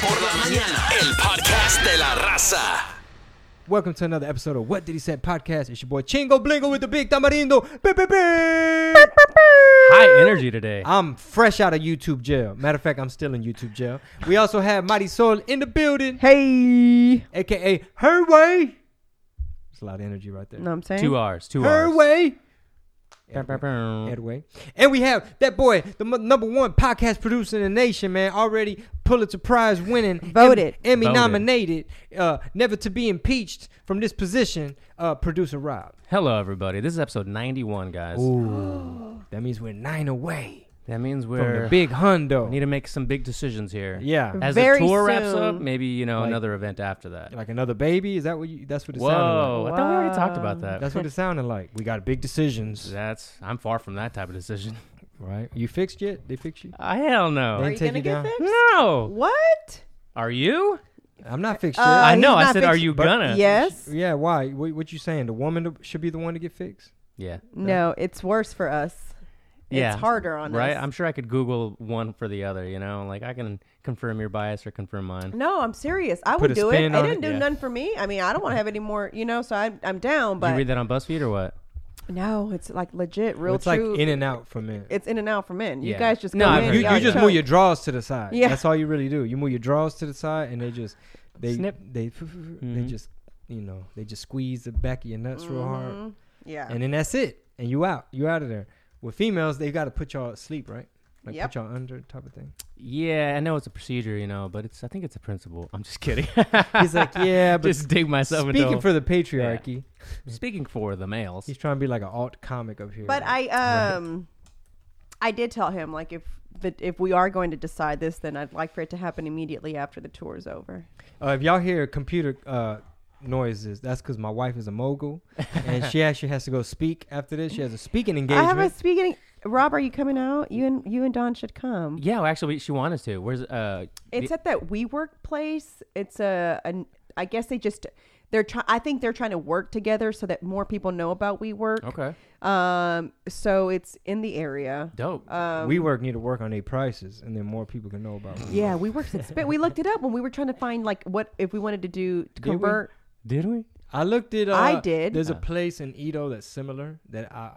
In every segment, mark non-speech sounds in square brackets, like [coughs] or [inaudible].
por la mañana. El podcast de la raza. Welcome to another episode of What Did He Say podcast. It's your boy Chingo Blingo with the big tamarindo. Beep, beep, beep. High energy today. I'm fresh out of YouTube jail. Matter of fact, I'm still in YouTube jail. We also have Mighty Soul in the building, Hey. aka Her Way. It's a lot of energy right there. Know what I'm saying? Two R's. Two Her R's. Way. Edway. And we have that boy, the m- number one podcast producer in the nation, man. Already Pulitzer Prize winning, Voted. Emmy, Emmy Voted. nominated, uh, never to be impeached from this position, uh, producer Rob. Hello, everybody. This is episode 91, guys. Ooh, [gasps] that means we're nine away That means we're the big hundo. need to make some big decisions here. yeah, As Very the tour wraps soon. up, maybe you know Like- another event after that. like another baby. Is that what you? That's what it Whoa! sounded I thought we already talked Wow. about that. That's what it sounded like. We got big decisions, That's I'm far from that type of decision. right? You fixed yet? They fixed you? Uh, hell no. They Are you take gonna you get down? fixed? No. What? Are you? I'm not fixed Uh, yet. I know. he's I not said, are fixed- you gonna? Yes. Yeah, why? What, what you saying? The woman to- should be the one to get fixed? Yeah. No, it's worse for us. Yeah. It's harder on Right. us. I'm sure I could Google one for the other. You know, like I can confirm your bias or confirm mine. no, I'm serious. I Put would do it. spin It didn't do Yeah. none for me. I mean, I don't want to have any more, you know, so I, I'm down, Did but you read that on BuzzFeed or what? no, it's like legit, real it's true. like in and out for men. it's in and out for men. You guys just No, go in, you, y'all just yeah. move your drawers to the side. Yeah. That's all you really do. You move your drawers to the side, and they just they Snip. they they Mhm. just you know they just squeeze the back of your nuts real hard, Mhm. Yeah. and then that's it, and you out. You out of there. With females, they've got to put y'all asleep, right? Like Yep. put y'all under type of thing. Yeah, I know it's a procedure, you know, but it's I think it's a principle. I'm just kidding. He's like, [laughs] yeah, but just dig myself speaking into for the patriarchy, [laughs] speaking for the males. he's trying to be like an alt comic up here. But I um I did tell him like if the, if we are going to decide this, then I'd like for it to happen immediately after the tour is over. Uh, if y'all hear computer uh, noises, that's because my wife is a mogul, [laughs] and she actually has to go speak after this. She has a speaking engagement. I have a speaking. Rob, are you coming out? You and you and Don should come. Yeah, well, actually, she wanted to. Where's uh? It's the- at that WeWork place. It's a, a I guess they just they're trying. I think they're trying to work together so that more people know about WeWork. okay, Um, so it's in the area. dope. Um, we work need to work on their prices, and then more people can know about it. Yeah, WeWork's expensive. we looked it up when we were trying to find like what if we wanted to do to Did we? convert. Did we? I looked at. Uh, I did. There's a Uh. place in Edo that's similar that I,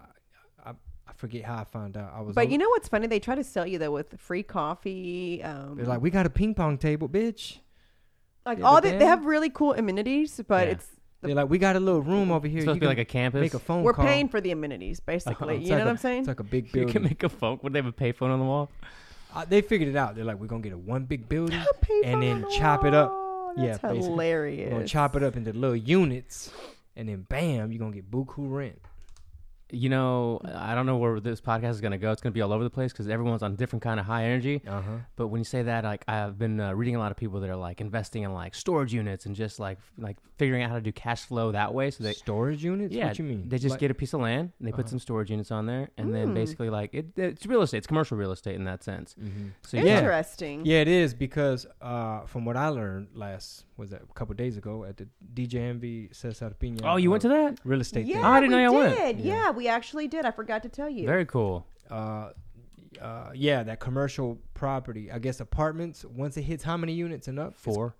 I, I forget how I found out. I was. But over- you know what's funny? They try to sell you though with free coffee. Um, they're like, we got a ping pong table, bitch. like Yeah, all but they, they have really cool amenities, but Yeah. it's the- They're like, we got a little room over here. It's supposed You to be like a campus. make a phone we're call. paying for the amenities basically. [laughs] It's you know like what I'm saying? It's like a big you building. can make a phone. Would they have a payphone on the wall? Uh, they figured it out. They're like, we're gonna get a one big building. And then on the chop it up. Oh, yeah, That's basically. hilarious. We're gonna chop it up into little units, and then bam, you're gonna get buku rent. You know, I don't know where this podcast is gonna go. It's gonna be all over the place because everyone's on different kind of high energy. Uh huh. But when you say that, like I've been uh, reading a lot of people that are like investing in like storage units and just like f- like figuring out how to do cash flow that way. So they Storage units? yeah, What you mean? they just Like- get a piece of land and they put Uh-huh. some storage units on there, and then Mm. basically like it, it's real estate. It's commercial real estate in that sense. Mhm. So you can- Interesting. Yeah, it is because uh, from what I learned last was that a couple days ago at the DJMV Cesar Pina. Oh, you went to that? real estate Yeah, thing. Oh, I didn't we know y'all went. Yeah. Yeah. we actually did. I forgot to tell you. Very cool. Uh, uh, yeah, that commercial property. I guess apartments. Once it hits how many units and up? it's- Four,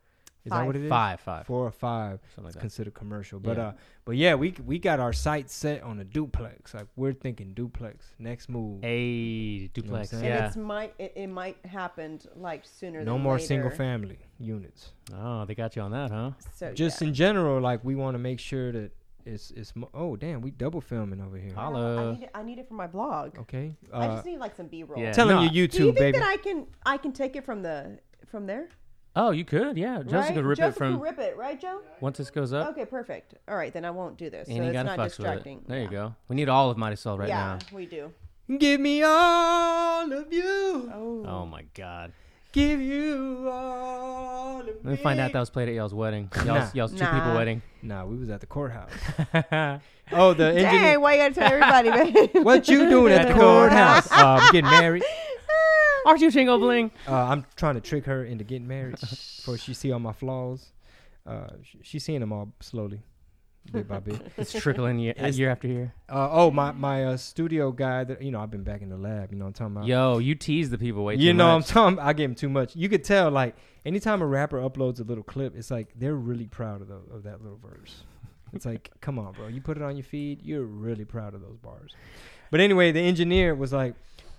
Is that what it is? five, five, Four or five. something like It's that. considered commercial. But Yeah. uh, but yeah, we we got our sights set on a duplex. Like we're thinking duplex. Next move. A duplex. saying? and yeah. it's might it, it might happen like sooner. no than more later. single family units. Oh, they got you on that, huh? So Just yeah. in general, like we want to make sure that it's it's. Mo- oh damn, we double filming over here. I, Holla. need it, I need it for my blog. Okay. I Uh, just need like some B roll. Yeah. tell them No, your Do you YouTube, think baby. that I can I can take it from the from there? Oh, you could, yeah. Joseph right? could rip Joseph it from can rip it, right, Joe? once this goes up, Okay, perfect. All right, then I won't do this. and so you it's gotta not fuss with it. distracting. There you go. We need all of Mighty Soul right now. yeah, we do. Give me all of you. Oh, Oh my God. Give you all of Let me find out that was played at y'all's wedding. [laughs] Y'all's, y'all's two people wedding. Nah, we was at the courthouse. [laughs] oh, the engineer. Dang, why you gotta tell everybody, man? [laughs] What you doing at the courthouse? uh, I'm getting married. Aren't you Chingo Bling? Uh, I'm trying to trick her into getting married before she see all my flaws. Uh, sh- she's seeing them all slowly. Bit by bit. It's trickling year, It's- year after year. Uh, oh, my my uh, studio guy that you know I've been back in the lab. You know what I'm talking about. Yo, you tease the people way too you know much. I'm talking. I gave him too much. You could tell like anytime a rapper uploads a little clip, it's like they're really proud of the, of that little verse. It's like, [laughs] come on, bro. You put it on your feed, you're really proud of those bars. But anyway, the engineer was like,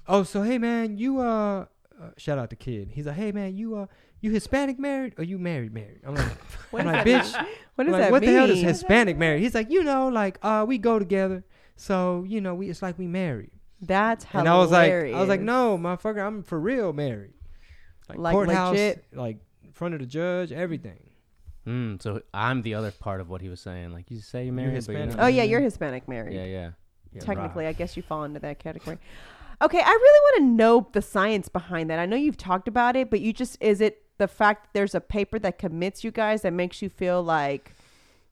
"Oh, so hey man, you uh, uh shout out to kid. He's like, hey man, you uh, you Hispanic married or you married married? I'm like, What [laughs] I'm like, bitch. What does like, that what mean? the hell is Hispanic married? He's like, you know, like uh, we go together, so you know, we it's like we married. That's how. And I was like, I was like, no, motherfucker, I'm for real married. Like, Like courthouse, legit? like in front of the judge, everything. Mm, so I'm the other part of what he was saying. Like you say you're married, but you're Hispanic. not. Oh yeah, you're Hispanic married. yeah, yeah. Yeah, Technically, Rob. I guess you fall into that category. Okay, I really want to know the science behind that. I know you've talked about it, but you just is it the fact that there's a paper that commits you guys that makes you feel like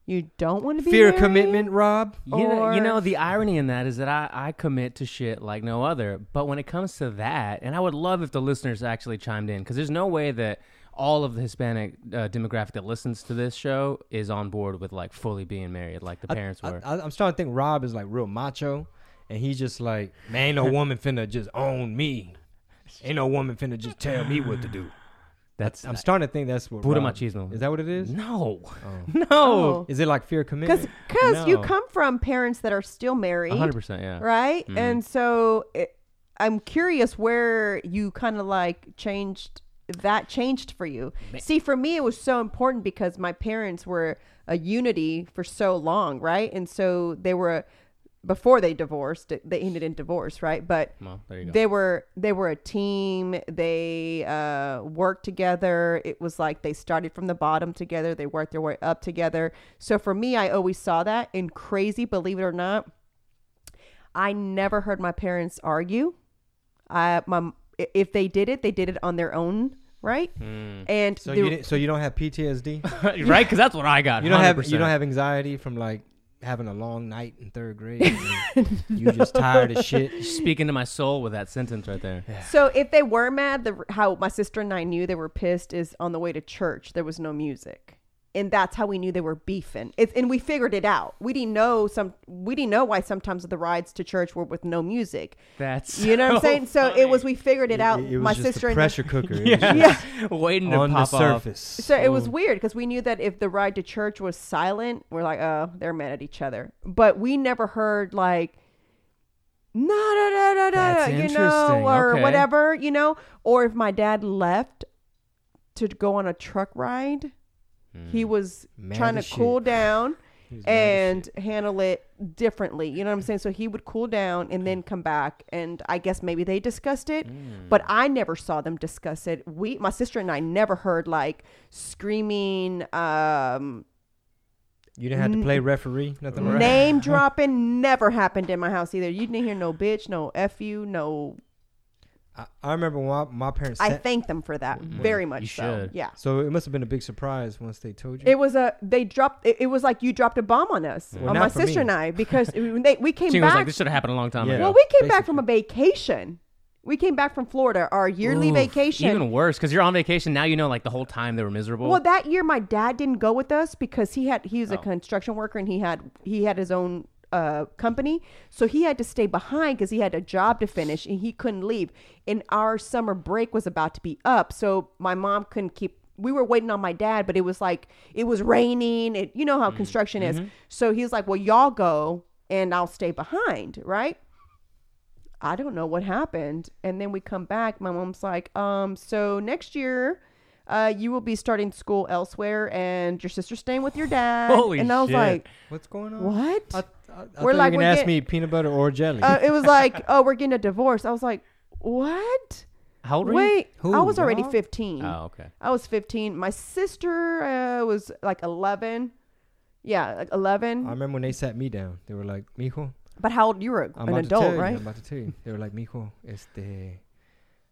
you don't want to be fear married? commitment, Rob. You know, you know, the irony in that is that I, I commit to shit like no other. But when it comes to that, and I would love if the listeners actually chimed in, because there's no way that all of the Hispanic uh, demographic that listens to this show is on board with like fully being married, like the parents I, were. I, I'm starting to think Rob is like real macho, and he's just like, man, ain't no [laughs] woman finna just own me. Ain't no woman finna just tell me what to do. That's I'm starting to think that's what. Buddha Rob- machismo. Is that what it is? no, Oh. [laughs] no, Oh. Is it like fear of commitment? Because commitment? you No. come from parents that are still married, hundred percent, yeah. right? Mhm. And so it, I'm curious where you kind of like changed that changed for you. See, for me, it was so important because my parents were a unity for so long, right? And so they were before they divorced. They ended in divorce, right? But Well, there you go. they were they were a team they uh worked together it was like they started from the bottom together they worked their way up together so for me i always saw that and crazy believe it or not i never heard my parents argue i my if they did it they did it on their own right and So the- you so you don't have PTSD. [laughs] right? Because that's what I got. You don't have 100%. you don't have anxiety from like having a long night in third grade. and you just tired as shit. [laughs] speaking to my soul with that sentence right there. so if they were mad the how my sister and i knew they were pissed is on the way to church there was no music and that's how we knew they were beefing it's, and we figured it out we didn't know some we didn't know why sometimes the rides to church were with no music That's you know what i'm saying so it was we figured it out It, it was my just sister a and pressure cooker. [laughs] It was Yeah. just yeah [laughs] waiting to on the pop off. surface. so it was Oh. weird because we knew that if the ride to church was silent we're like oh they're mad at each other but we never heard like no no no no no That's you know or Okay. whatever you know or if my dad left to go on a truck ride he was Mad trying to shit. cool down [sighs] He was mad as and handle it differently. You know what I'm saying? So he would cool down and then come back, and I guess maybe they discussed it, but I never saw them discuss it. We, my sister and I, never heard like screaming, um, You didn't have to play referee, nothing. name [laughs] dropping. Never happened in my house either. You didn't hear no bitch, no f you, no. I, I remember when my, my parents. I sat- thank them for that mm-hmm. very much. you so. should. Yeah. so it must have been a big surprise once they told you. It was a they dropped. It, it was like you dropped a bomb on us, Well, on not my for sister me. and I, [laughs] because when they, we came She back. was like, "This should have happened a long time Yeah. ago." Well, we came back from a vacation. We came back from Florida, our yearly Oof, vacation. Even worse, because you're on vacation now. You know, like the whole time they were miserable. well, that year my dad didn't go with us because he had he was a Oh. construction worker and he had he had his own uh, company, so he had to stay behind because he had a job to finish and he couldn't leave. And our summer break was about to be up, so my mom couldn't keep. We were waiting on my dad, but it was like it was raining. It, you know how construction is. So he was like, "Well, y'all go, and I'll stay behind." Right? I don't know what happened. And then we come back. My mom's like, um, so next year, uh, you will be starting school elsewhere and your sister's staying with your dad. Holy and I was shit. like, What's going on? what? I, I, I We're you like, we gonna ask get- me peanut butter or jelly. uh, it was like, [laughs] oh, we're getting a divorce. I was like, what? How old were you? Wait, Who, I was already Rob? 15. Oh, okay. I was 15. My sister uh, was like 11. Yeah, like 11. I remember when they sat me down. They were like, "Mijo, but how old? You were I'm an about to tell adult, you. right? I'm about to tell you." They were like, "Mijo, este,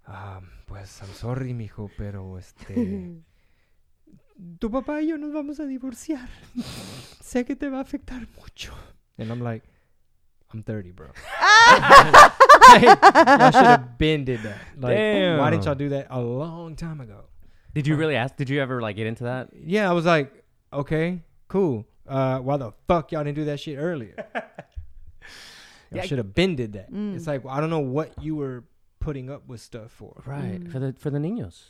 um, pues I'm sorry, mijo, pero este, [laughs] tu papá y yo nos vamos a divorciar. [laughs] sé que te va a afectar mucho." And I'm like, "I'm 30, bro." [laughs] [laughs] y'all should have been did that. Like, why didn't y'all do that a long time ago? Did you really ask? Did you ever like get into that? Yeah, I was like, okay, cool. Uh, why the fuck y'all didn't do that shit earlier? [laughs] Yeah, Y'all should have been did that. Mm. It's like I don't know what you were putting up with stuff for. Right Mm. for the for the niños.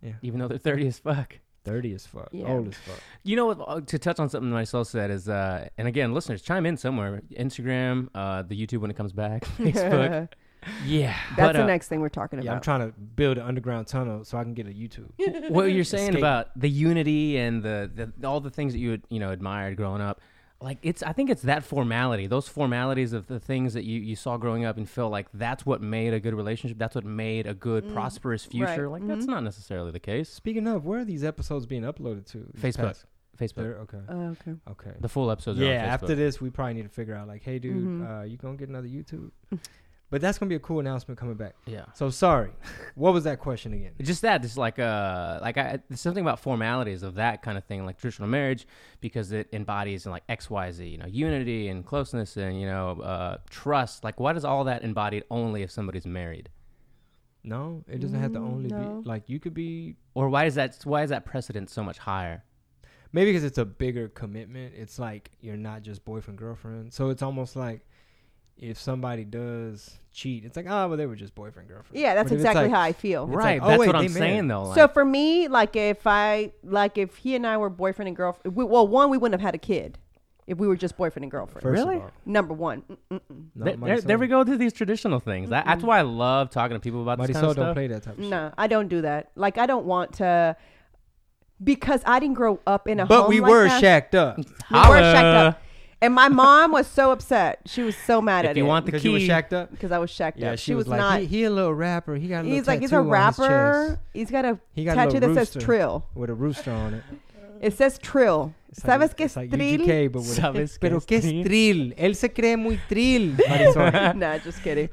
Yeah. Even though they're thirty as fuck. Thirty as fuck, Yeah. old as fuck. You know what? uh, To touch on something Marisol said is, uh, and again, listeners, chime in somewhere. Instagram, uh, the YouTube when it comes back, [laughs] Facebook. yeah, That's but, the uh, next thing we're talking Yeah, I'm trying to build an underground tunnel so I can get a YouTube. what you're saying Escape. about the unity and the, the all the things that you had, you know admired growing up like it's i think it's that formality those formalities of the things that you, you saw growing up and felt like that's what made a good relationship that's what made a good Mm, prosperous future right, like that's mhm. not necessarily the case Speaking of, where are these episodes being uploaded to? Facebook. past- facebook There? Okay. Oh, okay. Okay. the full episodes are Yeah, after this, we probably need to figure out like, hey, dude, Mhm. uh, you gonna get another YouTube? [laughs] but that's gonna be a cool announcement coming back. yeah So sorry, what was that question again? [laughs] just that just like uh like i there's something about formalities of that kind of thing like traditional marriage because it embodies in like xyz you know unity and closeness and you know uh trust like what is all that embodied only if somebody's married No, it doesn't have to Mm, only no. be like you could be or why is that why is that precedent so much higher maybe because it's a bigger commitment. It's like you're not just boyfriend girlfriend. So it's almost like if somebody does cheat, it's like oh, well, they were just boyfriend and girlfriend. Yeah, that's But exactly like- how I feel. Right like, oh, that's wait, what i'm married. saying though like, So for me, like if I like if he and I were boyfriend and girlfriend, we, well, one we wouldn't have had a kid if we were just boyfriend and girlfriend. First Really? All, Number one. No, there, there, there we go to these traditional things that, that's why i love talking to people about this kind of don't stuff play that type of shit. No, I don't do that. Like I don't want to because I didn't grow up in a But home we like were that. shacked up We were shacked up. And my mom was so upset. She was so mad If at you it want the because you were key shacked up. because I was shacked Yeah, up. she, was, like, not. he, he a little rapper. He got a little he's like he's a tattoo on his chest rapper. He's got a He got a tattoo little that says rooster. Trill. with a rooster on it. It says Trill. It's like, ¿Sabes qué es like trill? UGK, but ¿Sabes qué pero es qué es trill? trill? Él se cree muy trill. [laughs] Marisol. nah, just kidding.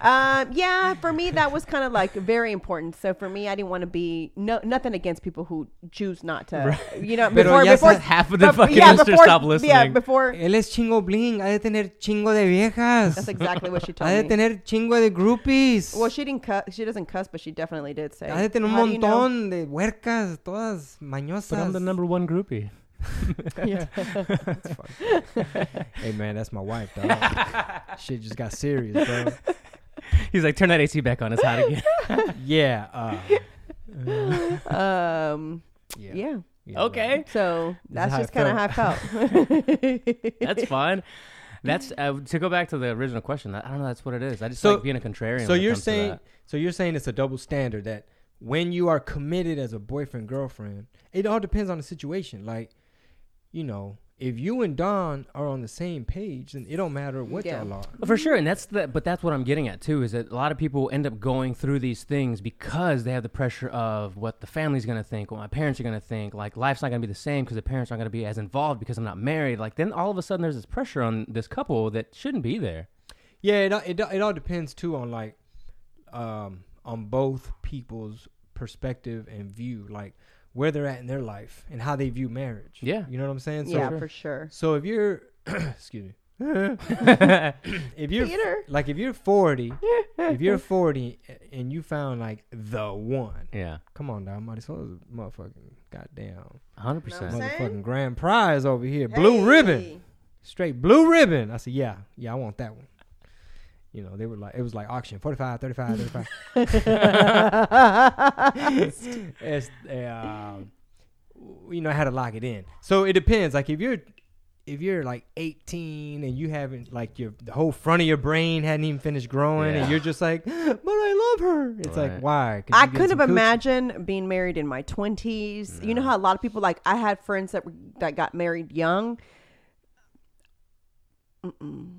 um, [laughs] yeah, for me that was kind of like very important. So for me, I didn't want to be no nothing against people who choose not to. You know, Pero before ya before half of the bef- fucking yeah, listeners before- stop Yeah, before Él es chingo bling. Ha de tener chingo de viejas. that's exactly what she told [laughs] me. Ha de me. tener chingo de groupies. Well, she didn't cuss. She doesn't cuss, but she definitely did say. Ha de tener un "How do you know?" montón de huercas, todas mañosas. but i'm the number one groupie [laughs] Yeah. That's hey man, that's my wife, dog. [laughs] Shit just got serious, bro. he's like turn that ac back on it's hot again [laughs] Yeah. Uh, um. yeah. Yeah. yeah, okay So that's just kind of how I felt. That's fine. That's uh, to go back to the original question. I don't know. That's what it is. I just So- like being a contrarian. So you're saying, so you're saying it's a double standard that when you are committed as a boyfriend girlfriend, it all depends on the situation. Like, you know, if you and Don are on the same page, then it don't matter what Yeah. y'all are. for sure, and that's the. But that's what I'm getting at too. Is that a lot of people end up going through these things because they have the pressure of what the family's gonna think, what my parents are gonna think. Like life's not gonna be the same because the parents aren't gonna be as involved because I'm not married. Like then all of a sudden there's this pressure on this couple that shouldn't be there. Yeah, it, all- it, all- it all depends too on like, um, on both people's perspective and view, like where they're at in their life and how they view marriage. Yeah. you know what I'm saying. So, yeah, sure. for sure. so if you're, [coughs] excuse me, [laughs] if you're Peter. like if you're 40 [laughs] if you're 40 and you found like the one Yeah, come on now might as well motherfucking goddamn 100% motherfucking grand prize over here blue ribbon straight blue ribbon i said yeah yeah i want that one you know they were like it was like auction 45 35 35 [laughs] [laughs] it's, uh, you know i had to lock it in so it depends like if you're if you're like 18 and you haven't like your the whole front of your brain hadn't even finished growing Yeah. and you're just like [gasps] but i love her it's Right. like why 'Cause I could some have imagined being married in my twenties. You know how a lot of people like I had friends that were, that got married young.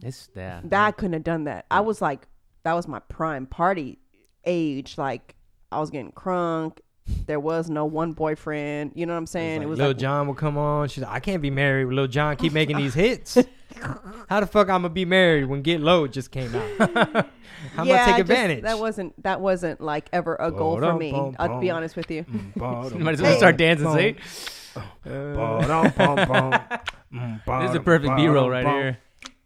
It's yeah. That I couldn't have done that. I was like, that was my prime party age. Like I was getting crunk. There was no one boyfriend. You know what I'm saying? Like, it was Lil like, Jon would come on. She's like, I can't be married with Lil Jon. Keep making these [laughs] hits. How the fuck I'm gonna be married when Get Low just came out? [laughs] How am I yeah, take just- advantage? that wasn't that wasn't like ever a goal for me. I'll be honest with you. Might as well start dancing. See, this is a perfect B-roll right here.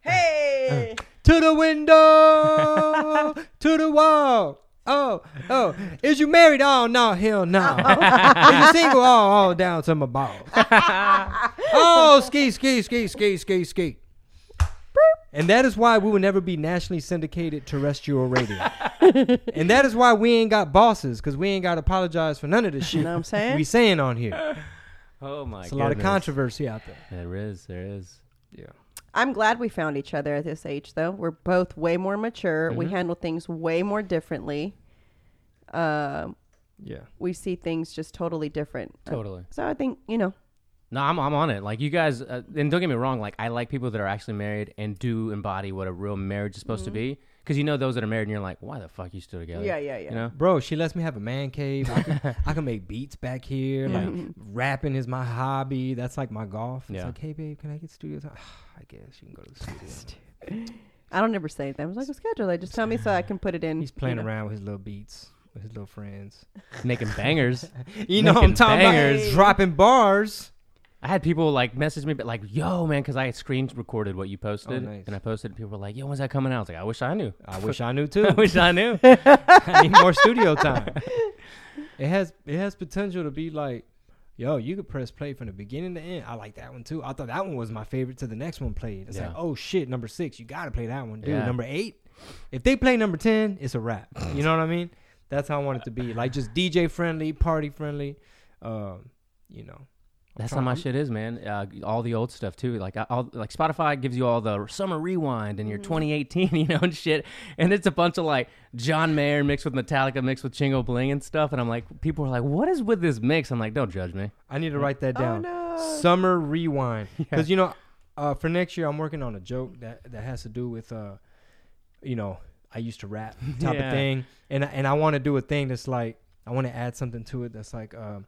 Hey, To the window, to the wall. Oh, oh, is you married? Oh no, hell no. is you single? Oh, oh, down to my balls. [laughs] oh, ski, ski, ski, ski, ski, ski. And that is why we will never be nationally syndicated terrestrial radio. [laughs] and that is why we ain't got bosses, because we ain't got to apologize for none of this shit. You know what I'm saying? we saying on here. Oh my It's a lot of controversy out there. There is, there is. Yeah. I'm glad we found each other at this age, though. We're both way more mature. We Mhm. handle things way more differently. Um, Yeah. we see things just totally different. Uh, Totally. So I think you know. No, I'm, I'm on it. Like you guys, uh, and don't get me wrong. Like I like people that are actually married and do embody what a real marriage is supposed to be. Because you know those that are married, and you're like, why the fuck you still together? Yeah, yeah, yeah. You know? Bro, she lets me have a man cave. I can, [laughs] I can make beats back here. Like rapping is my hobby. That's like my golf. It's Yeah. like, hey babe, can I get studio time? [sighs] [sighs] [sighs] I guess you can go to the [laughs] studio. I don't ever say anything. I was like, a schedule. They just tell me so I can put it in. He's you playing know. around with his little beats with his little friends. Making bangers. [laughs] You know what I'm Making talking bangers. about? Dropping bars. I had people like message me, but like, yo, man, because I had screen recorded what you posted, oh, nice. and I posted, and people were like, yo, when's that coming out? I was like, I wish I knew. I wish I knew too. [laughs] I wish I knew. I need more studio time. It has it has potential to be like, yo, you could press play from the beginning to end. I like that one too. I thought that one was my favorite to the next one played. It's like, oh shit, number six, you gotta play that one, dude. Yeah. Number eight, if they play number ten, it's a wrap. [laughs] You know what I mean? That's how I want it to be. Like just DJ friendly, party friendly. Um, you know. I'm That's how my shit is, man. Uh, all the old stuff too. Like, all, like Spotify gives you all the summer rewind and your 2018, [laughs] you know, and shit. And it's a bunch of like John Mayer mixed with Metallica mixed with Chingo Bling and stuff. And I'm like, people are like, what is with this mix? I'm like, don't judge me. I need to write that Oh down. no. Summer rewind. [laughs] Because you know, uh, for next year, I'm working on a joke that that has to do with, uh, you know, I used to rap [laughs] type Yeah. of thing, and I- and I want to do a thing that's like I want to add something to it that's like, um,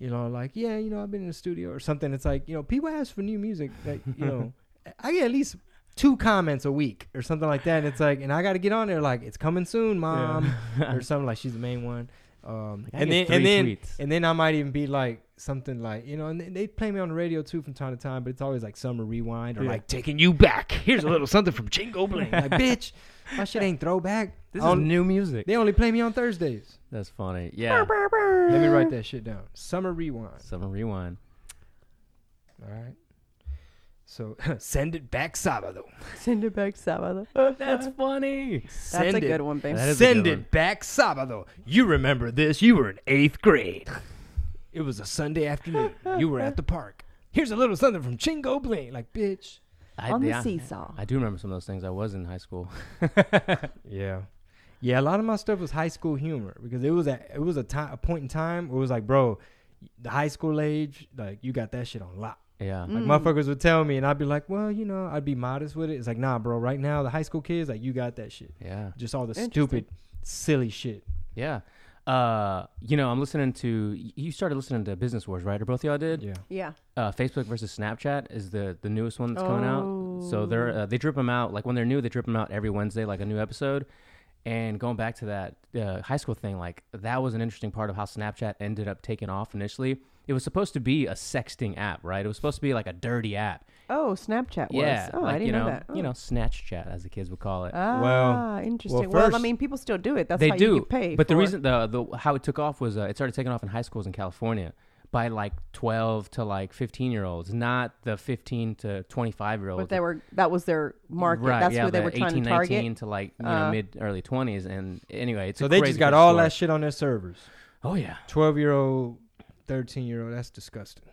you know, like yeah, you know, I've been in the studio or something. It's like you know, people ask for new music that you know, [laughs] I get at least two comments a week or something like that. And it's like, and I got to get on there like it's coming soon, mom, [laughs] or something like she's the main one. Um, and then and then tweets. and then I might even be like something like you know, and they, they play me on the radio too from time to time, but it's always like summer rewind or Yeah. like taking you back. Here's a little something from Chingo Bling. [laughs] like bitch, my shit ain't throwback. This I is new music. they only play me on Thursdays. That's funny. Yeah. Let me write that shit down. Summer rewind. Summer rewind. All right. So [laughs] send it back Sábado. Send it back Sábado. [laughs] That's funny. That's Send a it good one, babe. That is a Send good it one. back Sábado. You remember this? You were in eighth grade. [laughs] It was a Sunday afternoon. You were at the park. Here's a little something from Chingo Bling. Like, bitch. I, On the yeah, seesaw. I do remember some of those things. I was in high school. Yeah. Yeah, a lot of my stuff was high school humor because it was a it was a time a point in time where it was like, bro, the high school age, like you got that shit on lock. Yeah. Like Mm. motherfuckers would tell me and I'd be like, Well, you know, I'd be modest with it. It's like, nah, bro, right now the high school kids, like you got that shit. Yeah. Just all the stupid, silly shit. Yeah. Uh, you know, I'm listening to. You started listening to Business Wars, right? Or both of y'all did. Yeah. Yeah. Uh, Facebook versus Snapchat is the the newest one that's coming out. So they're Oh. uh, they drip them out like when they're new. They drip them out every Wednesday, like a new episode. And going back to that uh, high school thing, like that was an interesting part of how Snapchat ended up taking off initially. It was supposed to be a sexting app, right? It was supposed to be like a dirty app. Oh, Snapchat was. Yeah, Oh, like I didn't you know, know that. you Oh. know, Snatch Chat as the kids would call it. Ah, Well- interesting. Well, I mean, people still do it. That's they how do, you get paid. but the for it. reason the the how it took off was uh, it started taking off in high schools in California by like 12 to like 15 year olds, not the 15 to 25 year olds. but they were that was their market. Right, That's yeah, who they the were trying 18, to target. 19 to like you know Uh, mid early 20s, and anyway, it's So a they crazy just got all story. that shit on their servers. Oh yeah. Twelve year old, thirteen year old, that's disgusting.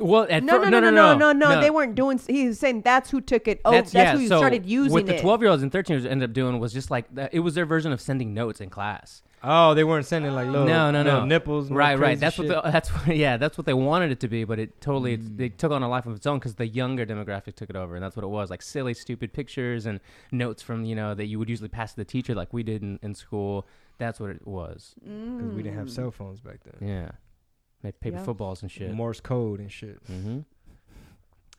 Well, at No, fir- no, no, no, no, no, no, They weren't doing. He was saying that's who took it. Oh, that's, yeah, who you so started using What the 12 year olds and 13 year olds ended up doing was just like it was their version of sending notes in class. Oh, they weren't sending like little no, no, little no nipples. and Right, right. That's shit. what the, [laughs] that's what, yeah, that's what they wanted it to be, but it totally it, Mm. they took on a life of its own because the younger demographic took it over, and that's what it was like silly, stupid pictures and notes from you know that you would usually pass to the teacher like we did in, in school. That's what it was. because we didn't have Mm. cell phones back then. Yeah, made paper Yeah. footballs and shit. Morse code and shit. Mm-hmm.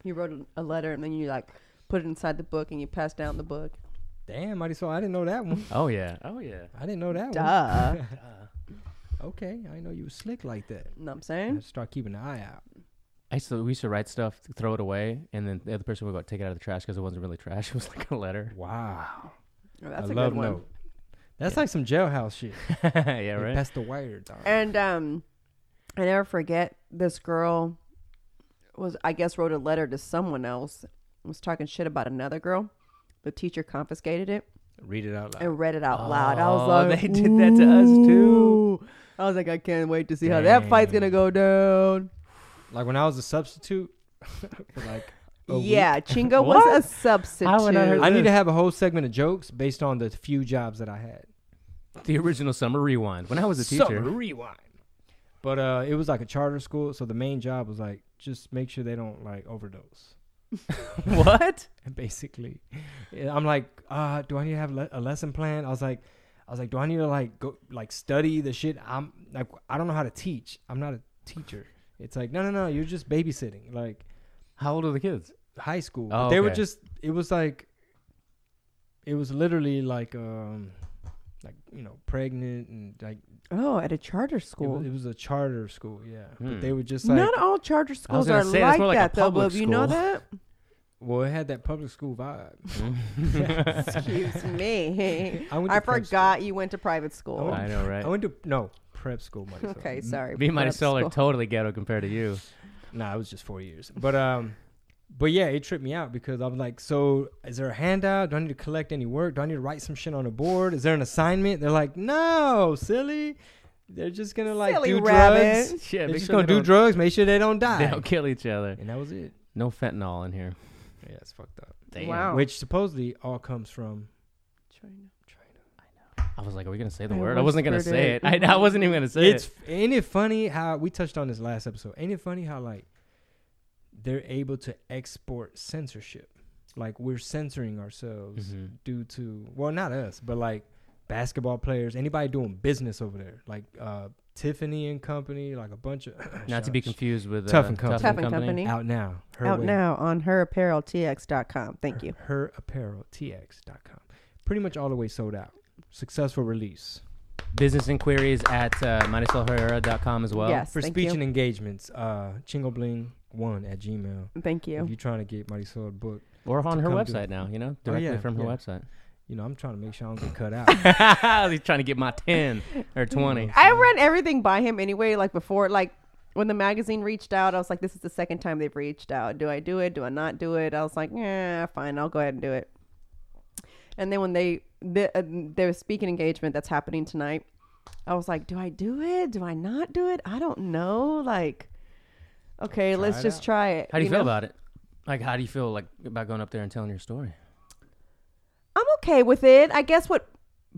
You wrote a- a letter and then you like put it inside the book and you passed down the book. Damn, mighty so I didn't know that one. [laughs] Oh yeah, oh yeah. I didn't know that Duh. [laughs] [laughs] one. Okay, I know you was slick like that. know what I'm saying? had start keeping an eye out. I used to we used to write stuff, throw it away, and then the other person would go take it out of the trash because it wasn't really trash. It was like a letter. Wow, Oh, that's I a love good one. note. That's like some jailhouse shit. yeah, right. Pass the wire, dog. And um, I never forget this girl. was I guess wrote a letter to someone else. Was talking shit about another girl. The teacher confiscated it Read it out loud. and read it out loud. I was Oh, like, they did that to us, too. I was like, I can't wait to see how that fight's gonna go down. Like when I was a substitute, [laughs] for like a week, Yeah, Chingo was a substitute. I I need to have a whole segment of jokes based on the few jobs that I had. The original summer rewind. When I was a teacher, Summer teacher, rewind. But uh, it was like a charter school, so the main job was like just make sure they don't like overdose. [laughs] what? [laughs] And basically, I'm like, uh, do I need to have le- a lesson plan? I was like, I was like, do I need to like go like study the shit? I'm like, I don't know how to teach. I'm not a teacher. It's like, no, no, no, you're just babysitting. Like How old are the kids? high school. Oh, they were just. It was like. It was literally like um, like you know, pregnant and like Oh, at a charter it school. was, it was a charter school. Yeah, Hmm. but they were just like, Not all charter schools are say, like like that, though. public you know that? [laughs] well, it had that public school vibe. [laughs] [laughs] Excuse me. I I to prep forgot you went to private school. I know, right? I went to no prep school. Money, Okay, sorry. Me and prep Marisol are totally ghetto compared to you. Nah, it was just four years. But um, but yeah, it tripped me out because I'm like, so is there a handout? Do I need to collect any work? Do I need to write some shit on a board? Is there an assignment? They're like, no, silly. They're just gonna like Silly do rabbit. drugs. [laughs] Yeah, They're just sure gonna they do don't- drugs. Make sure they don't die. [laughs] They don't kill each other. And that was it. No fentanyl in here. Yeah, it's fucked up. Damn. Wow. Which supposedly all comes from China. China. I know. I was like, are we gonna say the I word? I wasn't gonna whispered say it. it. I, [laughs] I wasn't even gonna say it. It's it. ain't it funny how we touched on this last episode. Ain't it funny how like they're able to export censorship? Like we're censoring ourselves Mhm. due to well, not us, but like basketball players, anybody doing business over there, like uh Tiffany and Company, like a bunch of [coughs] Not to be confused with uh, Tough and Company. Tough and Company. out now. Her Out way. now on herappareltx.com. Thank you. Herappareltx.com. Pretty much all the way sold out. Successful release. Business inquiries at uh, marisolherrera.com as well. Yes. For Thank speech you. and engagements, uh Chingobling1 at Gmail. Thank you. If you're trying to get Marisol a book, Or on her website now, you know, Oh, directly yeah, from her yeah. website. you know, I'm trying to make sure I don't get cut [laughs] out. He's trying to get my 10 or [laughs] 20. I ran everything by him anyway. Like before, like when the magazine reached out, I was like, "This is the second time they've reached out. Do I do it? Do I not do it?" I was like, "Yeah, fine. I'll go ahead and do it." And then when they the, uh, their speaking engagement that's happening tonight, I was like, "Do I do it? Do I not do it? I don't know." Like, okay, Try let's it just out. try it. How do you, feel know? about it? Like, how do you feel like about going up there and telling your story? I'm okay with it. I guess what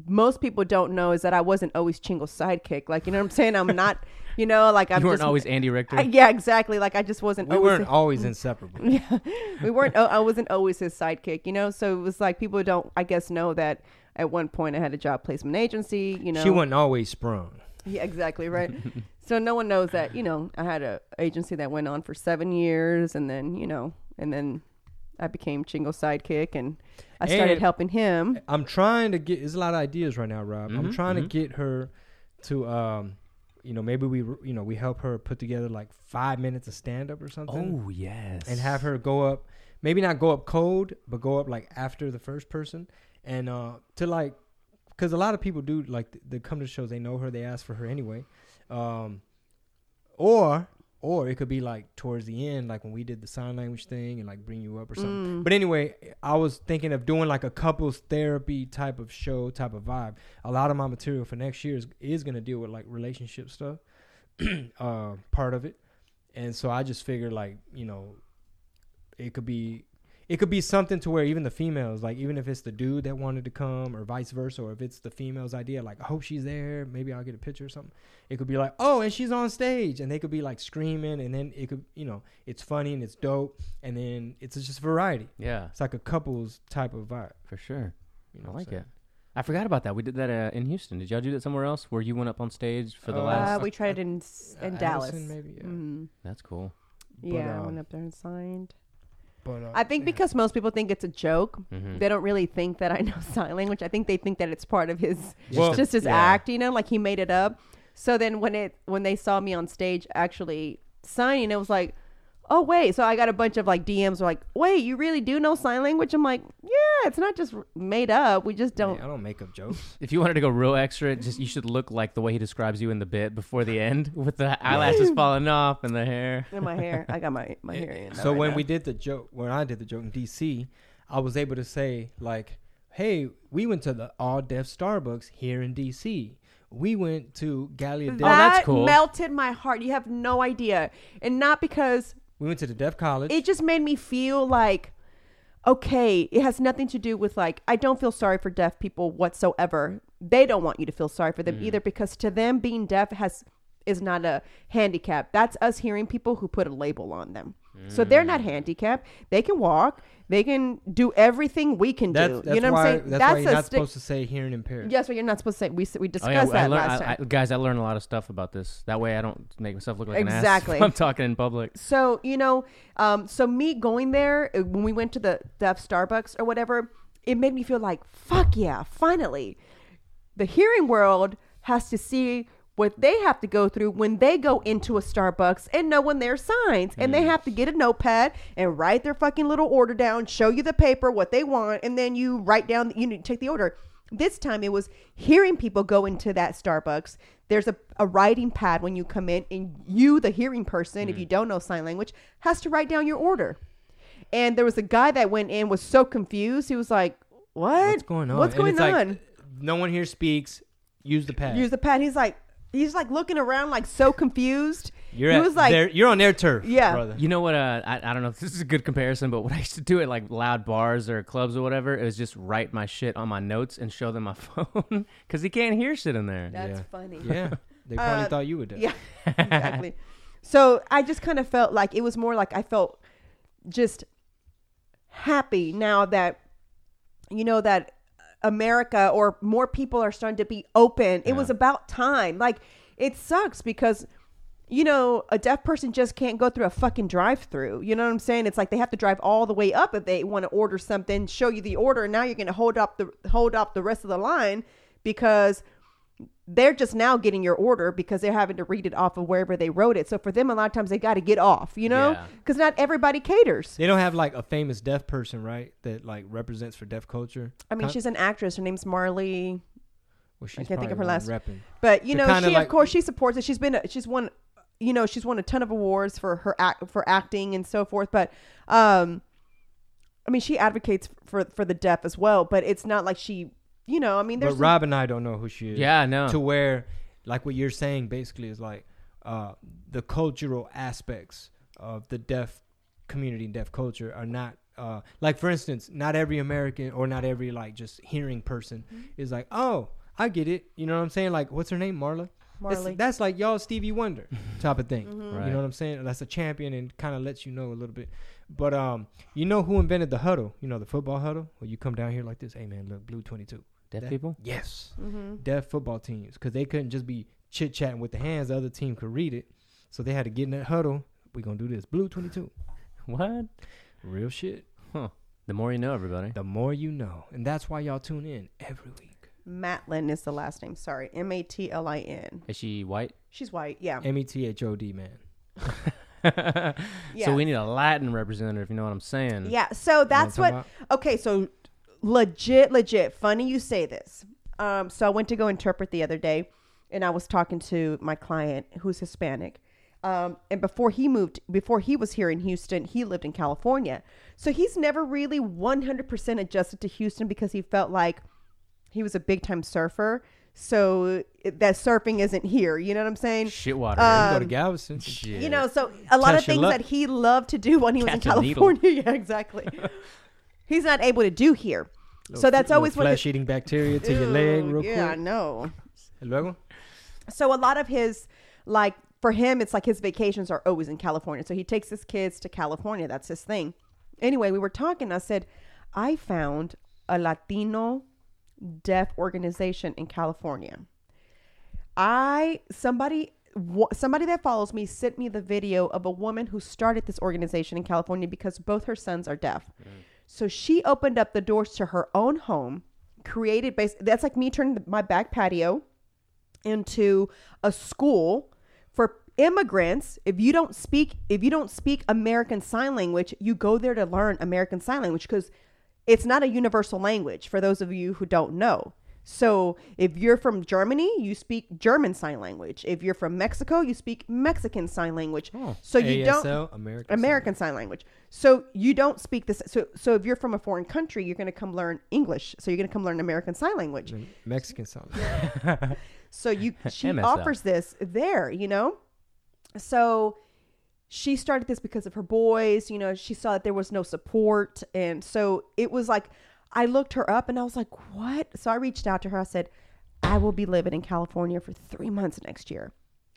most people don't know is that I wasn't always Chingo's sidekick. Like, you know what I'm saying? I'm not, [laughs] you know, like I'm you weren't just always Andy Richter. I- [laughs] yeah, exactly. Like I just wasn't. we always weren't always inseparable. [laughs] yeah, we weren't. oh, I wasn't always his sidekick, you know. So it was like people don't, I guess, know that at one point I had a job placement agency. You know, She wasn't always sprung. Yeah, exactly right. So no one knows that you know I had a agency that went on for seven years, and then you know, and then I became Chingo's sidekick, and I started And- helping him. I'm trying to get. There's a lot of ideas right now, Rob. I'm Mhm, trying mhm. to get her to, um, you know, maybe we, you know, we help her put together like five minutes of stand up or something, oh, yes. and have her go up. Maybe not go up cold, but go up like after the first person, and uh, to like, because a lot of people do like they come to shows. They know her. They ask for her anyway, um, or or it could be like towards the end, like when we did the sign language thing and like bring you up or something. Mm. But anyway, I was thinking of doing like a couples therapy type of show, type of vibe. A lot of my material for next year is, is going to deal with like relationship stuff, [clears throat] uh, part of it. And so I just figured like, you know, it could be it could be something to where even the females, like even if it's the dude that wanted to come or vice versa, or if it's the female's idea, like I hope she's there, maybe I'll get a picture or something. It could be like, oh, and she's on stage, and they could be like screaming, and then it could, you know, it's funny and it's dope, and then it's just variety. Yeah, It's like a couples type of vibe. for sure. You I know, like it. I forgot about that. We did that uh, in Houston. Did y'all do that somewhere else where you went up on stage for the Uh, Uh, last? we tried it in in Uh, Dallas. Addison, maybe, yeah. Mm. That's cool. But, Yeah, I um, went up there and signed. But uh, I think yeah. because most people think it's a joke, hmm they don't really think that I [laughs] know sign language. I think they think that it's part of his Well, just his yeah. act, you know, like he made it up. So then when it when they saw me on stage actually signing, it was like, oh wait, so I got a bunch of like DMs like, wait, you really do know sign language? I'm like, yeah, it's not just made up. We just don't. I don't make up jokes. [laughs] If you wanted to go real extra, just you should look like the way he describes you in the bit before the end, [laughs] with the eyelashes [laughs] falling off and the hair. In my hair, I got my my hair in. so right when now. we did the joke, when I did the joke in DC, I was able to say like, "Hey, we went to the all deaf Starbucks here in DC. We went to Gallaudet. that oh, that's cool. melted my heart. You have no idea, and not because we went to the deaf college. it just made me feel like okay it has nothing to do with like i don't feel sorry for deaf people whatsoever. They don't want you to feel sorry for them mm. either because to them being deaf has is not a handicap. That's us hearing people who put a label on them so they're not handicapped they can walk they can do everything we can that's, do that's you know why, what i'm saying That's, why you're not stick- supposed to say hearing impaired. yes what you're not supposed to say we, s- we Oh, discussed yeah, I that learned, last I, time I, guys, I learned a lot of stuff about this. That way, I don't make myself look like Exactly. an ass. If [laughs] I'm talking in public. So you know, um, so me going there uh, when we went to the deaf Starbucks or whatever, it made me feel like fuck yeah, finally, the hearing world has to see what they have to go through when they go into a Starbucks and know when there's signs, and they have to get a notepad and write their fucking little order down, show you the paper what they want, and then you write down you need to take the order. This time it was hearing people go into that Starbucks. There's a, a writing pad when you come in, and you, the hearing person, if you don't know sign language, has to write down your order. And there was a guy that went in was so confused. He was like, "What? What's going on? What's going it's like, on?" no one here speaks. Use the pad. Use the pad. He's like, he's like looking around, like so confused. you're he at was like, their- you're on their turf. Yeah. brother. You know what? Uh, I, I don't know if this is a good comparison, but what I used to do at like loud bars or clubs or whatever is just write my shit on my notes and show them my [laughs] phone because he can't hear shit in there. "That's Yeah. funny." Yeah, [laughs] they probably Uh, thought you would. do. Yeah, [laughs] exactly. so I just kind of felt like it was more like I felt just happy now that you know that America or more people are starting to be open. It was about time. Like it sucks because you know a deaf person just can't go through a fucking drive-through. You know what I'm saying? It's like they have to drive all the way up if they want to order something, show you the order, and now you're going to hold up the hold up the rest of the line because they're just now getting your order because they're having to read it off of wherever they wrote it. So for them, a lot of times they got to get off, you know, Yeah. because not everybody caters. They don't have like a famous deaf person, right? That like represents for deaf culture. I mean, Kind- she's an actress. Her name's Marlee, well, she's can't think of her last- Repping. but you They're know, kinda she like- of course she supports it. She's been, a, she's won, you know, she's won a ton of awards for her act for acting and so forth. But, um, I mean, she advocates for for the deaf as well. But it's not like she, you know, I mean, there's But Rob and I don't know who she is. Yeah, no. To where, like what you're saying, basically is like uh, the cultural aspects of the deaf community and deaf culture are not. Uh, like for instance, not every American or not every like just hearing person Mm-hmm. is like, oh, I get it. You know what I'm saying? Like, what's her name, Marla? That's- Marlee. That's, like y'all Stevie Wonder [laughs] type of thing. Mm-hmm. Right. You know what I'm saying? That's a champion and kind of lets you know a little bit. But um, you know who invented the huddle? You know the football huddle where you come down here like this. Hey man, look, blue 22. Deaf That- people? Yes, Mm-hmm. deaf football teams because they couldn't just be chit chatting with the hands. The other team could read it, so they had to get in that huddle. We're gonna do this. Blue 22. [laughs] What? Real shit. Huh. The more you know, everybody. The more you know, and that's why y'all tune in every week. Matlin is the last name. Sorry, M A T L I N. Is she white? She's white. Yeah. M E T H O D man. Yeah. [laughs] So we need a Latin representative, you know what I'm saying? Yeah, so that's talking what. Okay, so legit, legit. Funny you say this. Um, so I went to go interpret the other day, and I was talking to my client who's Hispanic. Um, and before he moved, before he was here in Houston, he lived in California. So he's never really 100% adjusted to Houston because he felt like he was a big time surfer. So that surfing isn't here. You know what I'm saying? Shitwater. You can go Um, to Galveston. Shit. You know, so a lot of Test things that he loved to do when he was in Catch a needle. California. [laughs] yeah, exactly. [laughs] He's not able to do here. so that's always what. flesh eating bacteria to your leg real Yeah, I quick. know. And luego, So a lot of his, like for him, it's like his vacations are always in California. So he takes his kids to California. That's his thing. Anyway, we were talking. I said, I found a Latino deaf organization in California. I somebody somebody that follows me sent me the video of a woman who started this organization in California because both her sons are deaf. Mm. So she opened up the doors to her own home, created base. That's like me turning the, my back patio into a school for immigrants, if you don't speak if you don't speak American Sign Language, you go there to learn American Sign Language because it's not a universal language for those of you who don't know. So if you're from Germany, you speak German Sign Language. If you're from Mexico, you speak Mexican Sign Language. so you don't ASL, American. American Sign Language. So you don't speak this. So so if you're from a foreign country, you're going to come learn English. So you're going to come learn American Sign Language. Mexican Sign. Song. [laughs] So you [laughs] she offers this there, you know? So she started this because of her boys, you know, she saw that there was no support and so it was like I looked her up and I was like, "What?" So I reached out to her. I said, "I will be living in California for 3 months next year.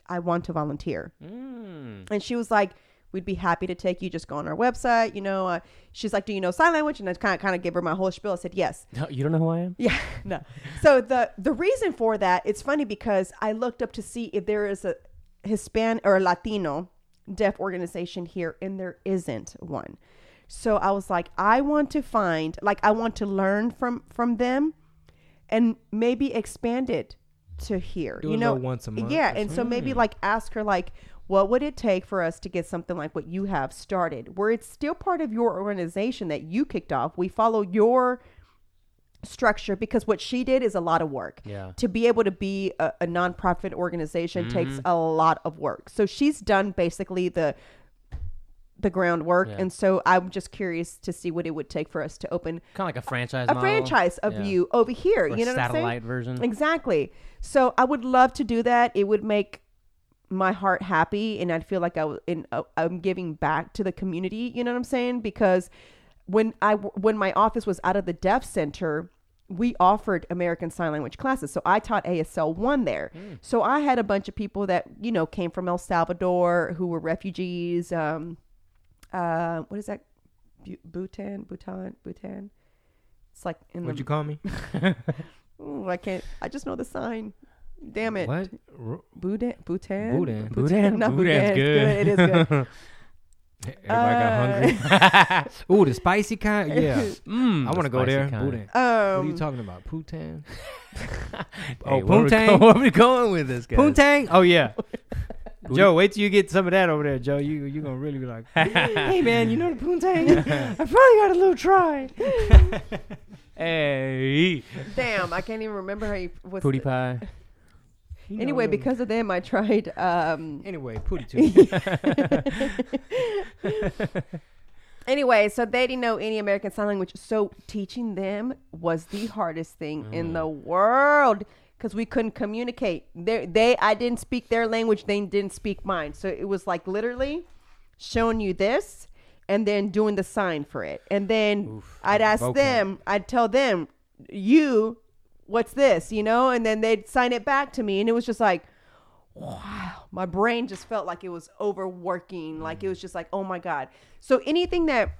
I want to volunteer." Mm. And she was like, "We'd be happy to take you. Just go on our website, you know." Uh, she's like, "Do you know sign language?" And I kind of kind of gave her my whole spiel. I said, "Yes." No, [laughs] you don't know who I am? Yeah, [laughs] no. So the the reason for that, it's funny because I looked up to see if there is a Hispanic or a Latino deaf organization here, and there isn't one. So I was like, I want to find, like, I want to learn from from them, and maybe expand it to here. Do you know, once a month Yeah, and so maybe like ask her like. What would it take for us to get something like what you have started, where it's still part of your organization that you kicked off? We follow your structure because what she did is a lot of work. Yeah. To be able to be a, a nonprofit organization takes Mm-hmm. a lot of work. So she's done basically the the groundwork, Yeah. and so I'm just curious to see what it would take for us to open Kind of like a franchise a model. franchise of Yeah. you over here. Or you know what I'm saying? satellite version. Exactly. So I would love to do that. It would make my heart happy, and I'd feel like I w- in, uh, I'm giving back to the community. You know what I'm saying? Because when I w- when my office was out of the deaf center, we offered American Sign Language classes. So I taught ASL one there. So I had a bunch of people that you know came from El Salvador who were refugees. Um, uh, what is that? Bu- Bhutan, Bhutan, Bhutan. It's like in What'd the you call me? [laughs] Ooh, I can't. I just know the sign. Damn it. What? R- Bhutan. Bhutan. Bhutan. Bhutan? No, Bhutan's Bhutan's good. It is good. [laughs] Everybody got hungry. [laughs] Ooh, the spicy kind. Yeah, Mm, I want to go there. kind. Bhutan. what are you Um, talking about? Poontang. Hey, oh, where we poontang. go- Where we going with this guy? Poontang. Oh yeah. Joe, wait till you get some of that over there, Joe. You you gonna really be like, [laughs] hey man, you know the poontang? [laughs] I finally got a little try. [laughs] Hey, damn, I can't even remember how you. What's pooty the- pie. You know, Anyway, little- because of them, I tried. Um, anyway, pooty too. anyway, so they didn't know any American Sign Language. So teaching them was the hardest thing in the world because we couldn't communicate. They, they, I didn't speak their language. They didn't speak mine. So it was like literally showing you this and then doing the sign for it. And then I'd ask vocab. them, I'd tell them, you, what's this, you know? And then they'd sign it back to me. And it was just like, wow, my brain just felt like it was overworking. Like it was just like, oh my God. So anything that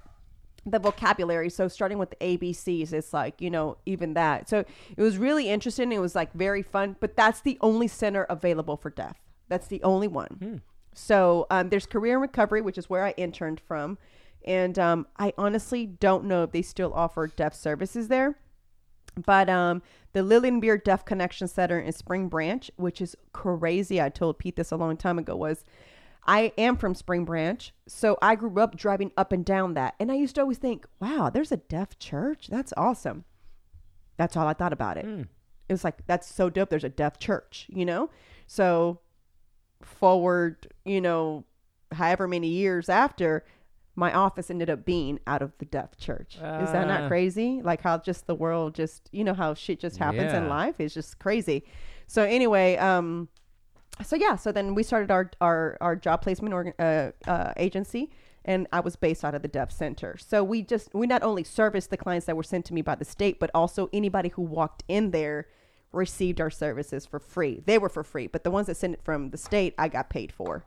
the vocabulary, so starting with the ABCs, it's like, you know, even that. So it was really interesting. It was like very fun, but that's the only center available for deaf. That's the only one. So um, there's Career and Recovery, which is where I interned from. And um, I honestly don't know if they still offer deaf services there. But um, the Lillian Beer Deaf Connection Center in Spring Branch, which is crazy, I told Pete this a long time ago, was I am from Spring Branch. So I grew up driving up and down that. And I used to always think, wow, there's a deaf church? That's awesome. That's all I thought about it. It was like, that's so dope. There's a deaf church, you know? So forward, you know, however many years after, my office ended up being out of the deaf church. Is that not Ah. crazy? Like how just the world just, you know, how shit just happens in life is just crazy. So anyway, um, so yeah, so then we started our our our job placement organ, uh, uh, agency, and I was based out of the Deaf Center. So we just we not only serviced the clients that were sent to me by the state, but also anybody who walked in there received our services for free. They were for free, but the ones that sent it from the state, I got paid for.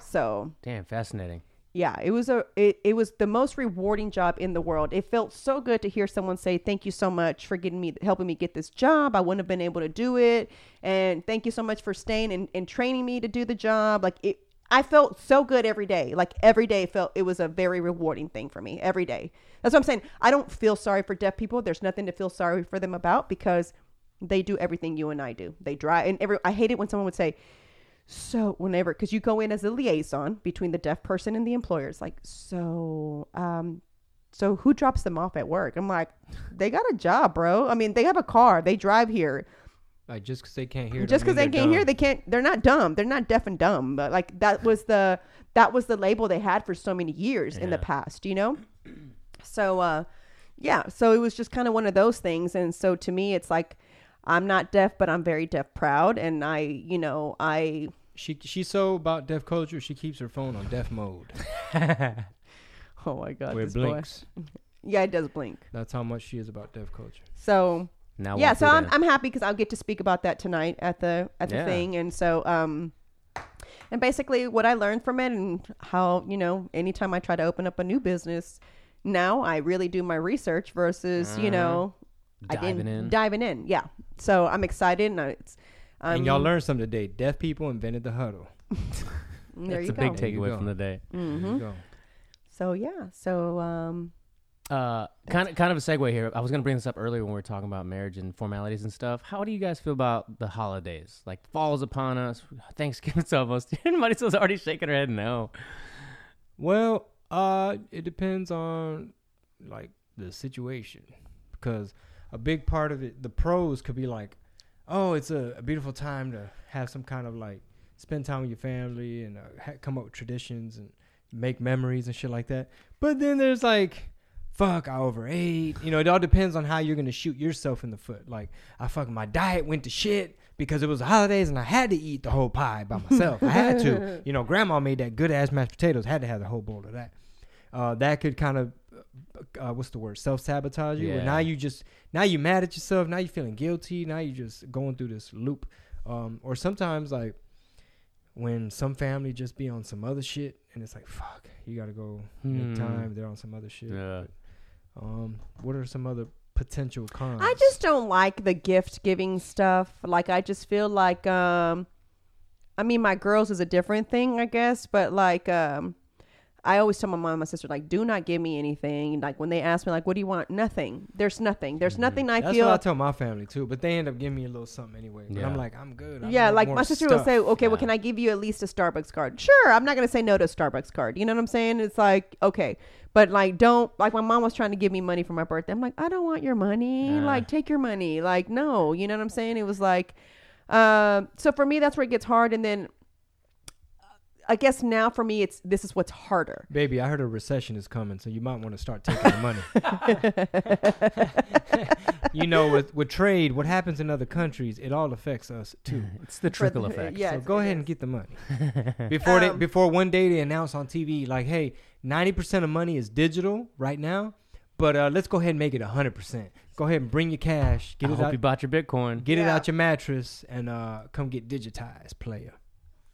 So Damn, fascinating. Yeah, it was a it, it was the most rewarding job in the world. It felt so good to hear someone say, "Thank you so much for getting me helping me get this job. I wouldn't have been able to do it, and thank you so much for staying and, and training me to do the job." Like it, I felt so good every day. Like every day felt it was a very rewarding thing for me every day. That's what I'm saying. I don't feel sorry for deaf people. There's nothing to feel sorry for them about because they do everything you and I do. They drive and every. I hate it when someone would say so whenever because you go in as a liaison between the deaf person and the employer it's like so um so who drops them off at work? I'm like they got a job bro. I mean they have a car. They drive here. Like just because they can't hear, just because they can't hear they can't they're not dumb. They're not deaf and dumb. But like that was the that was the label they had for so many years in the past you know? So uh yeah. So it was just kind of one of those things. And so to me it's like i'm not deaf but i'm very deaf proud. And i you know i She she's so about deaf culture. She keeps her phone on deaf mode. [laughs] oh my god where it this boy. blinks. [laughs] yeah it does blink That's how much she is about deaf culture. so Now yeah walk so through I'm, that. I'm happy because i'll get to speak about that tonight at the at the Yeah. thing and so um and basically what i learned from it and how you know anytime i try to open up a new business now i really do my research versus you know I Uh-huh. Diving didn't- in. diving in yeah so i'm excited and I- it's um, and y'all learned something today. Deaf people invented the huddle. [laughs] there That's you a big go There you takeaway from the day. There hmm so yeah so um Uh, kind of, kind of a segue here. I was gonna bring this up earlier when we were talking about marriage and formalities and stuff. How do you guys feel about the holidays? Like fall's upon us, Thanksgiving's [laughs] almost. Everybody's already shaking her head no. Well, uh, it depends on like the situation because a big part of it, the pros could be like, oh, it's a, a beautiful time to have some kind of like spend time with your family and uh, ha- come up with traditions and make memories and shit like that. But then there's like, fuck, I overate. You know, it all depends on how you're gonna shoot yourself in the foot. Like, I fucking my diet went to shit because it was the holidays and I had to eat the whole pie by myself. I had to. [laughs] You know, grandma made that good ass mashed potatoes. Had to have the whole bowl of that. Uh, that could kind of, uh, what's the word? Self sabotage you. Yeah. now you just now you mad at yourself. Now you feeling guilty. Now you just going through this loop. Um, or sometimes like when some family just be on some other shit and it's like fuck, you gotta go Hmm. make time. They're on some other shit. Yeah. Um, what are some other potential cons? I just don't like the gift giving stuff. Like I just feel like um I mean my girls is a different thing, I guess, but like um I always tell my mom and my sister like do not give me anything. Like when they ask me like what do you want? Nothing. There's nothing. There's nothing I Mm-hmm. That's feel what I tell my family too, but they end up giving me a little something anyway. But I'm like, I'm good. I yeah, like my sister will say, "Okay, well, can I give you at least a Starbucks card?" Sure, I'm not gonna say no to a Starbucks card. You know what I'm saying? It's like okay, but like don't like my mom was trying to give me money for my birthday. I'm like, I don't want your money. Yeah. Like take your money. Like no, you know what I'm saying? It was like, um, so for me that's where it gets hard. And then I guess now for me it's this is what's harder. Baby, I heard a recession is coming, so you might want to start taking the money. [laughs] you know, with with trade, what happens in other countries, it all affects us too. [laughs] It's the trickle the- effect. yeah. so go it ahead and get the money [laughs] before they Um, before one day they announce on TV like, hey, ninety percent of money is digital right now, but uh, let's go ahead and make it hundred percent. Go ahead and bring your cash, get I it hope out, you bought your Bitcoin. get it out your mattress, and uh, come get digitized, player.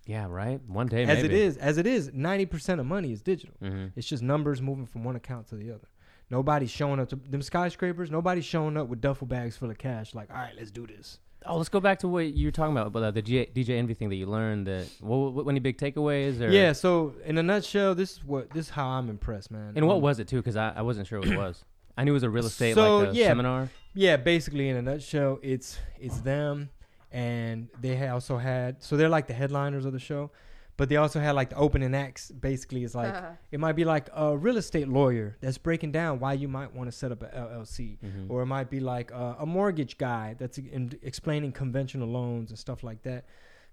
Yeah, right. One day, As maybe. it is, as it is, ninety percent of money is digital. Mm-hmm. It's just numbers moving from one account to the other. Nobody's showing up to them skyscrapers. Nobody's showing up with duffel bags full of cash. Like, all right, let's do this. Oh, let's go back to what you were talking about, about the G- DJ Envy thing that you learned. That what, what any big takeaways? Or, Yeah. So in a nutshell, this is what this is how I'm impressed, man. And what Um, was it too? Because I, I wasn't sure what it was. I knew it was a real [clears throat] estate So, like a yeah. seminar. Yeah, basically in a nutshell, it's it's them, and they also had so they're like the headliners of the show, but they also had like the opening acts. Basically, is like it might be like a real estate lawyer that's breaking down why you might want to set up a LLC, Mhm. or it might be like a, a mortgage guy that's in, explaining conventional loans and stuff like that.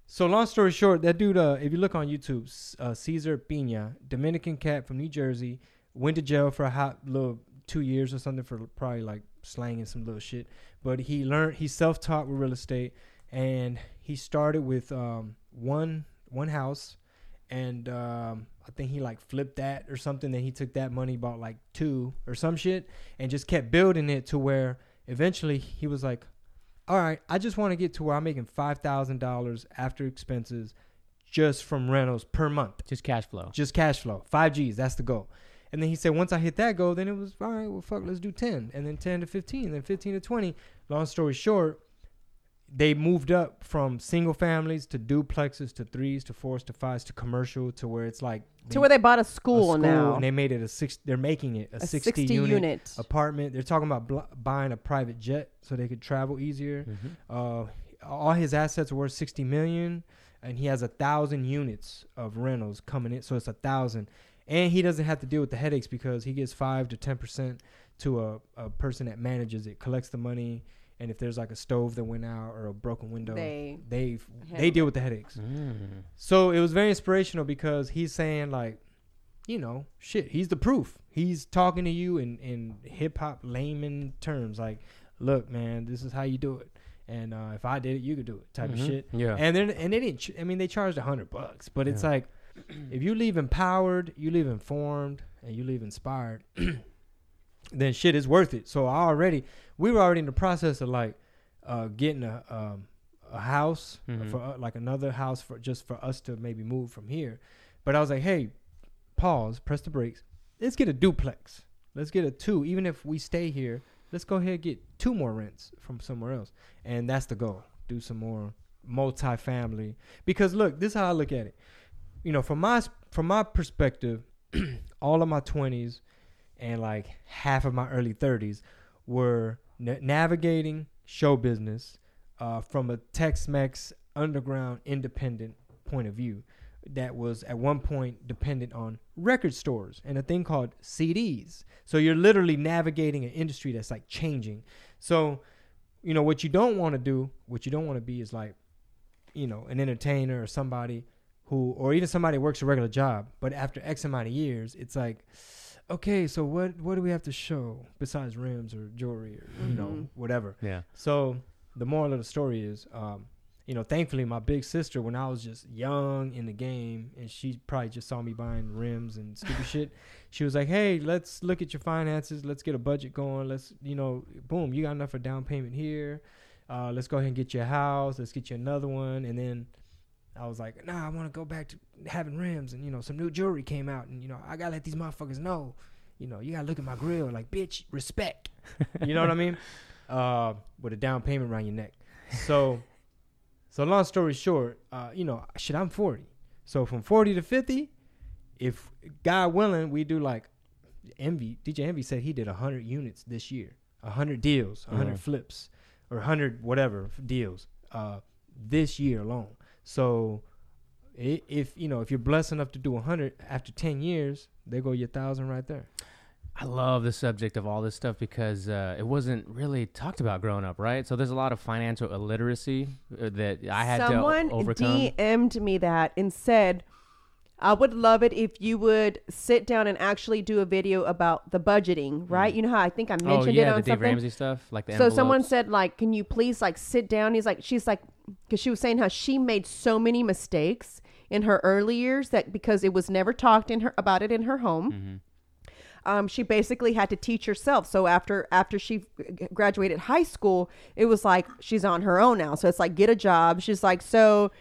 So long story short, that dude, uh, if you look on YouTube, uh, Cesar Pina, Dominican cat from New Jersey, went to jail for a hot little two years or something for probably like slanging some little shit. But he learned, he self-taught with real estate, and he started with um, one one house, and um, I think he like flipped that or something. Then he took that money, bought like two or some shit, and just kept building it to where eventually he was like, all right, I just want to get to where I'm making five thousand dollars after expenses just from rentals per month, Just cash flow. just cash flow, five G's. That's the goal. And then he said, once I hit that goal, then it was all right. Well, fuck, let's do ten, and then ten to fifteen, then fifteen to twenty. Long story short, they moved up from single families to duplexes to threes to fours to fives to commercial to where it's like to where they bought a school, a now, and they made it a six. They're making it a, a 60, 60 unit, unit. apartment. They're talking about bl- buying a private jet so they could travel easier. Mhm. Uh, all his assets are worth sixty million. and he has a thousand units of rentals coming in, so it's a thousand, and he doesn't have to deal with the headaches because he gets five to ten percent to a, a person that manages it, collects the money, and if there's like a stove that went out or a broken window, They they they deal with the headaches. Mm. So it was very inspirational because he's saying like, you know, shit, he's the proof. He's talking to you in in hip hop layman terms like, look, man, this is how you do it. And uh, if I did it, you could do it, type Mhm. of shit. Yeah. And then and they didn't. ch- I mean, they charged a hundred bucks, but it's Yeah. like, [clears throat] if you leave empowered, you leave informed, and you leave inspired, [clears throat] then shit is worth it. So I already, we were already in the process of like, uh, getting a um, a house Mhm. for uh, like another house for just for us to maybe move from here. But I was like, hey, pause, press the brakes. Let's get a duplex. Let's get a two. Even if we stay here, let's go ahead and get two more rents from somewhere else. And that's the goal. Do some more multifamily. Because look, this is how I look at it. You know, from my from my perspective, [clears throat] all of my twenties and like half of my early thirties were na- navigating show business uh, from a Tex-Mex underground independent point of view that was at one point dependent on record stores and a thing called CDs. So you're literally navigating an industry that's like changing. So, you know, what you don't want to do, what you don't want to be is like, you know, an entertainer or somebody who, or even somebody who works a regular job, but after X amount of years, it's like, okay, so what, what do we have to show besides rims or jewelry or, you know, whatever. Yeah. So the moral of the story is, um, you know, thankfully my big sister, when I was just young in the game, and she probably just saw me buying rims and stupid shit, [laughs] she was like, "Hey, let's look at your finances. Let's get a budget going. Let's, you know, boom, you got enough for down payment here. Uh, let's go ahead and get you a house. Let's get you another one." And then I was like, "Nah, I want to go back to having rims, and you know, some new jewelry came out, and you know, I gotta let these motherfuckers know." You know, you gotta look at my grill, like, bitch, respect. [laughs] You know what I mean? Uh, with a down payment around your neck. So, [laughs] so long story short, uh, you know, shit, I'm 40. So from 40 to 50, if God willing, we do like Envy. DJ Envy said he did 100 units this year, 100 deals, 100 Mhm. flips, or 100 whatever deals uh, this year alone. So, if you know, if you're blessed enough to do 100 after 10 years, they go your thousand right there. I love the subject of all this stuff because uh, it wasn't really talked about growing up, right? So there's a lot of financial illiteracy uh, that I had Someone to o- overcome. DM'd me that and said, I would love it if you would sit down and actually do a video about the budgeting, right? You know how I think I oh mentioned yeah, it on the Dave something. Ramsey stuff, like the so someone said like, can you please like sit down? He's like, she's like, because she was saying how she made so many mistakes in her early years that because it was never talked in her about it in her home. Mhm. um, she basically had to teach herself. So after after she graduated high school, it was like she's on her own now. So it's like get a job. She's like so.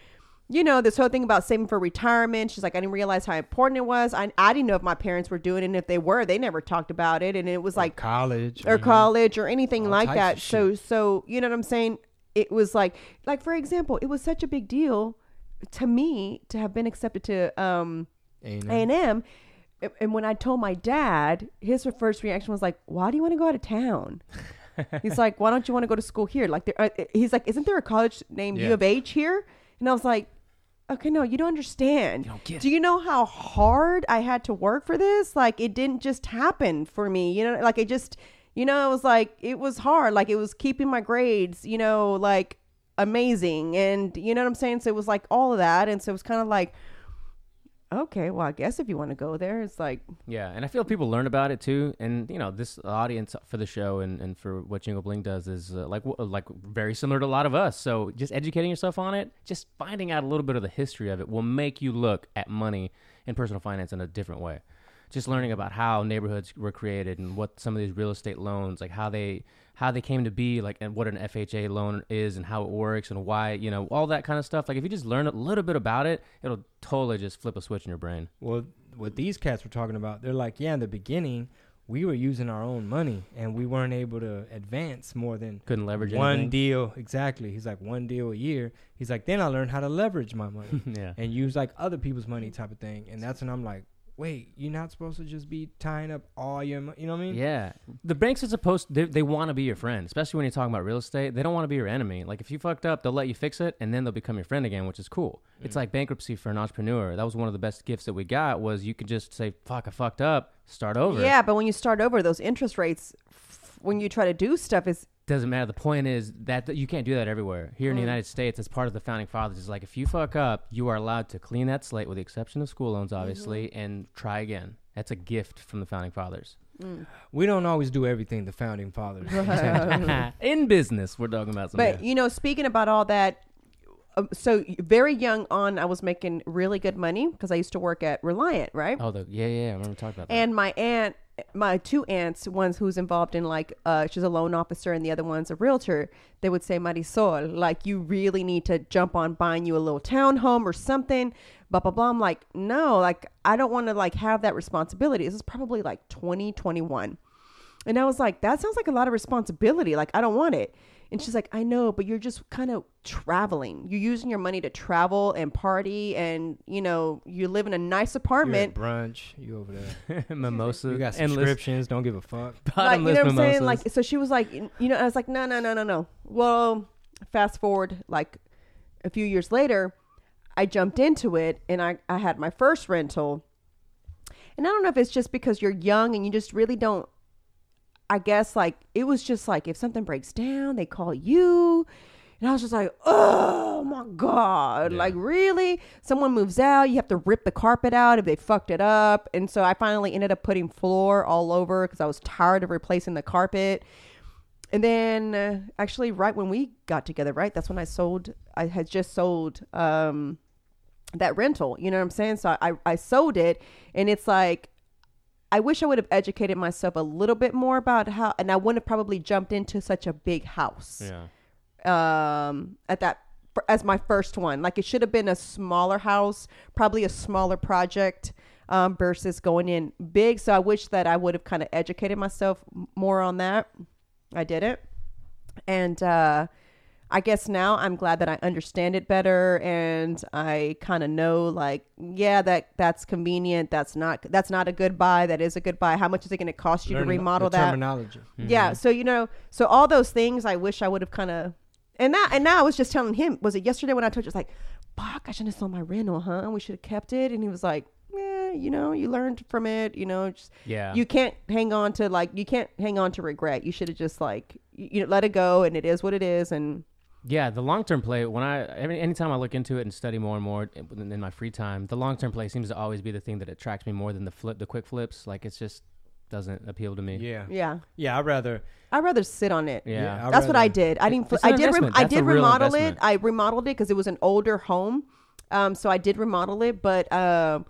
You know, this whole thing about saving for retirement. She's like, I didn't realize how important it was. I, I didn't know if my parents were doing it. And if they were, they never talked about it. And it was like, college or college or anything like that. So so you know what I'm saying? It was like like for example, it was such a big deal to me to have been accepted to um A and M. And when I told my dad, his first reaction was like, "Why do you want to go out of town?" [laughs] he's like, "Why don't you want to go to school here?" Like, there, uh, he's like, "Isn't there a college named U of H here?" And I was like, "Okay, no, you don't understand. You don't do you know how hard I had to work for this? Like, it didn't just happen for me. You know, like it just, you know, it was like it was hard. Like it was keeping my grades, you know, like amazing, and you know what I'm saying. So it was like all of that, and so it was kind of like." Okay, well, I guess if you want to go there, it's like Yeah, and I feel people learn about it too. And you know, this audience for the show and, and for what Chingo Bling does is uh, like like very similar to a lot of us. So just educating yourself on it, just finding out a little bit of the history of it, will make you look at money and personal finance in a different way. Just learning about how neighborhoods were created and what some of these real estate loans, like how they how they came to be, like and what an FHA loan is and how it works and why you know all that kind of stuff. Like if you just learn a little bit about it, it'll totally just flip a switch in your brain. Well, what these cats were talking about, they're like, yeah, in the beginning, we were using our own money and we weren't able to advance more than Couldn't leverage one anything. deal. Exactly. He's like, one deal a year. He's like, then I learned how to leverage my money [laughs] yeah. and use like other people's money type of thing. And that's when I'm like, wait, you're not supposed to just be tying up all your, mo-" you know what I mean? Yeah, the banks are supposed they, they want to be your friend, especially when you're talking about real estate. They don't want to be your enemy. Like if you fucked up, they'll let you fix it, and then they'll become your friend again, which is cool. It's like bankruptcy for an entrepreneur. That was one of the best gifts that we got. Was you could just say, "Fuck, I fucked up," start over. Yeah, but when you start over, those interest rates, f- when you try to do stuff, is doesn't matter. The point is that you can't do that everywhere. Here in Mm. the United States, as part of the founding fathers, is like if you fuck up, you are allowed to clean that slate, with the exception of school loans, obviously, Mm-hmm. and try again. That's a gift from the founding fathers. We don't always do everything the founding fathers. [laughs] intended. [laughs] in business, we're talking about something. But you know, speaking about all that, um, so very young on, I was making really good money because I used to work at Reliant, right? oh, the, yeah, yeah, I remember talking about that. And my aunt, my two aunts, one's who's involved in like, uh, she's a loan officer, and the other one's a realtor. They would say, Marisol, like you really need to jump on buying you a little townhome or something. Blah blah blah. I'm like, no, like I don't want to like have that responsibility. This is probably like 2021. And I was like, that sounds like a lot of responsibility. Like, I don't want it. And she's like, I know, but you're just kind of traveling. You're using your money to travel and party, and you know, you live in a nice You're at apartment. brunch. You over there. [laughs] mimosa. You got endless subscriptions. Don't give a fuck. [laughs] Like, you bottomless know what I'm saying? mimosas. Like, so she was like, you know, I was like, no, no, no, no, no. Well, fast forward like a few years later, I jumped into it, and I I had my first rental. And I don't know if it's just because you're young and you just really don't I guess like it was just like if something breaks down, they call you. And I was just like, oh my God. Like, really? Someone moves out, you have to rip the carpet out if they fucked it up. And so I finally ended up putting floor all over because I was tired of replacing the carpet. And then uh, actually, right when we got together, right? That's when I sold, I had just sold um, that rental. You know what I'm saying? So I, I sold it. And it's like, I wish I would have educated myself a little bit more about how, and I wouldn't have probably jumped into such a big house yeah. um, at that as my first one. Like it should have been a smaller house, probably a smaller project um, versus going in big. So I wish that I would have kind of educated myself more on that. I didn't, and uh, I guess now I'm glad that I understand it better and I kind of know like yeah that that's convenient that's not that's not a good buy that is a good buy how much is it going to cost you Learn to remodel the that terminology. Mm-hmm. yeah. So you know, so all those things I wish I would have kind of, and now and now I was just telling him. Was it yesterday when I told you? It's like, fuck, I shouldn't have sold my rental, huh? We should have kept it. And he was like, yeah, you know, you learned from it. You know, just Yeah. you can't hang on to like you can't hang on to regret. You should have just like you, you know let it go, and it is what it is. And Yeah, the long term play. When I every anytime I look into it and study more and more in, in my free time, the long term play seems to always be the thing that attracts me more than the flip, the quick flips. Like it's just doesn't appeal to me. Yeah. yeah, Yeah. I'd rather. I'd rather sit on it. Yeah. Yeah, I'd That's what I did. I didn't. It's I did. Rem- I did real remodel it. I remodeled it because it was an older home. Um, so I did remodel it, but um,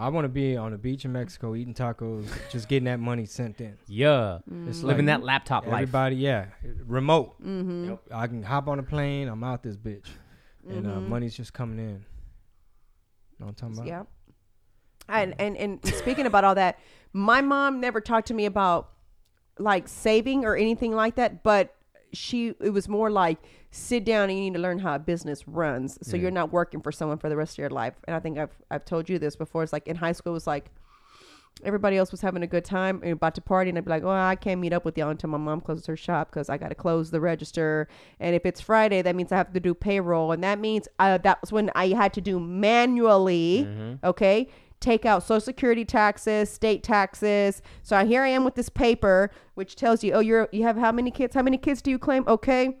I want to be on the beach in Mexico eating tacos, just getting that money sent in. Yeah, It's living like that laptop life. Everybody, yeah, remote. mhm. Yep. I can hop on a plane. I'm out this bitch, and uh, Mhm. money's just coming in. Know what I'm talking about? Yeah. And, and and speaking about all that, my mom never talked to me about like saving or anything like that, but she it was more like sit down and you need to learn how a business runs. So you're not working for someone for the rest of your life. And I think I've I've told you this before. It's like in high school it was like everybody else was having a good time and about to party and I'd be like, oh, I can't meet up with y'all until my mom closes her shop because I got to close the register. And if it's Friday, that means I have to do payroll. And that means uh, that was when I had to do manually, okay, take out social security taxes, state taxes. So here I am with this paper, which tells you, oh, you're, you have how many kids? How many kids do you claim? Okay.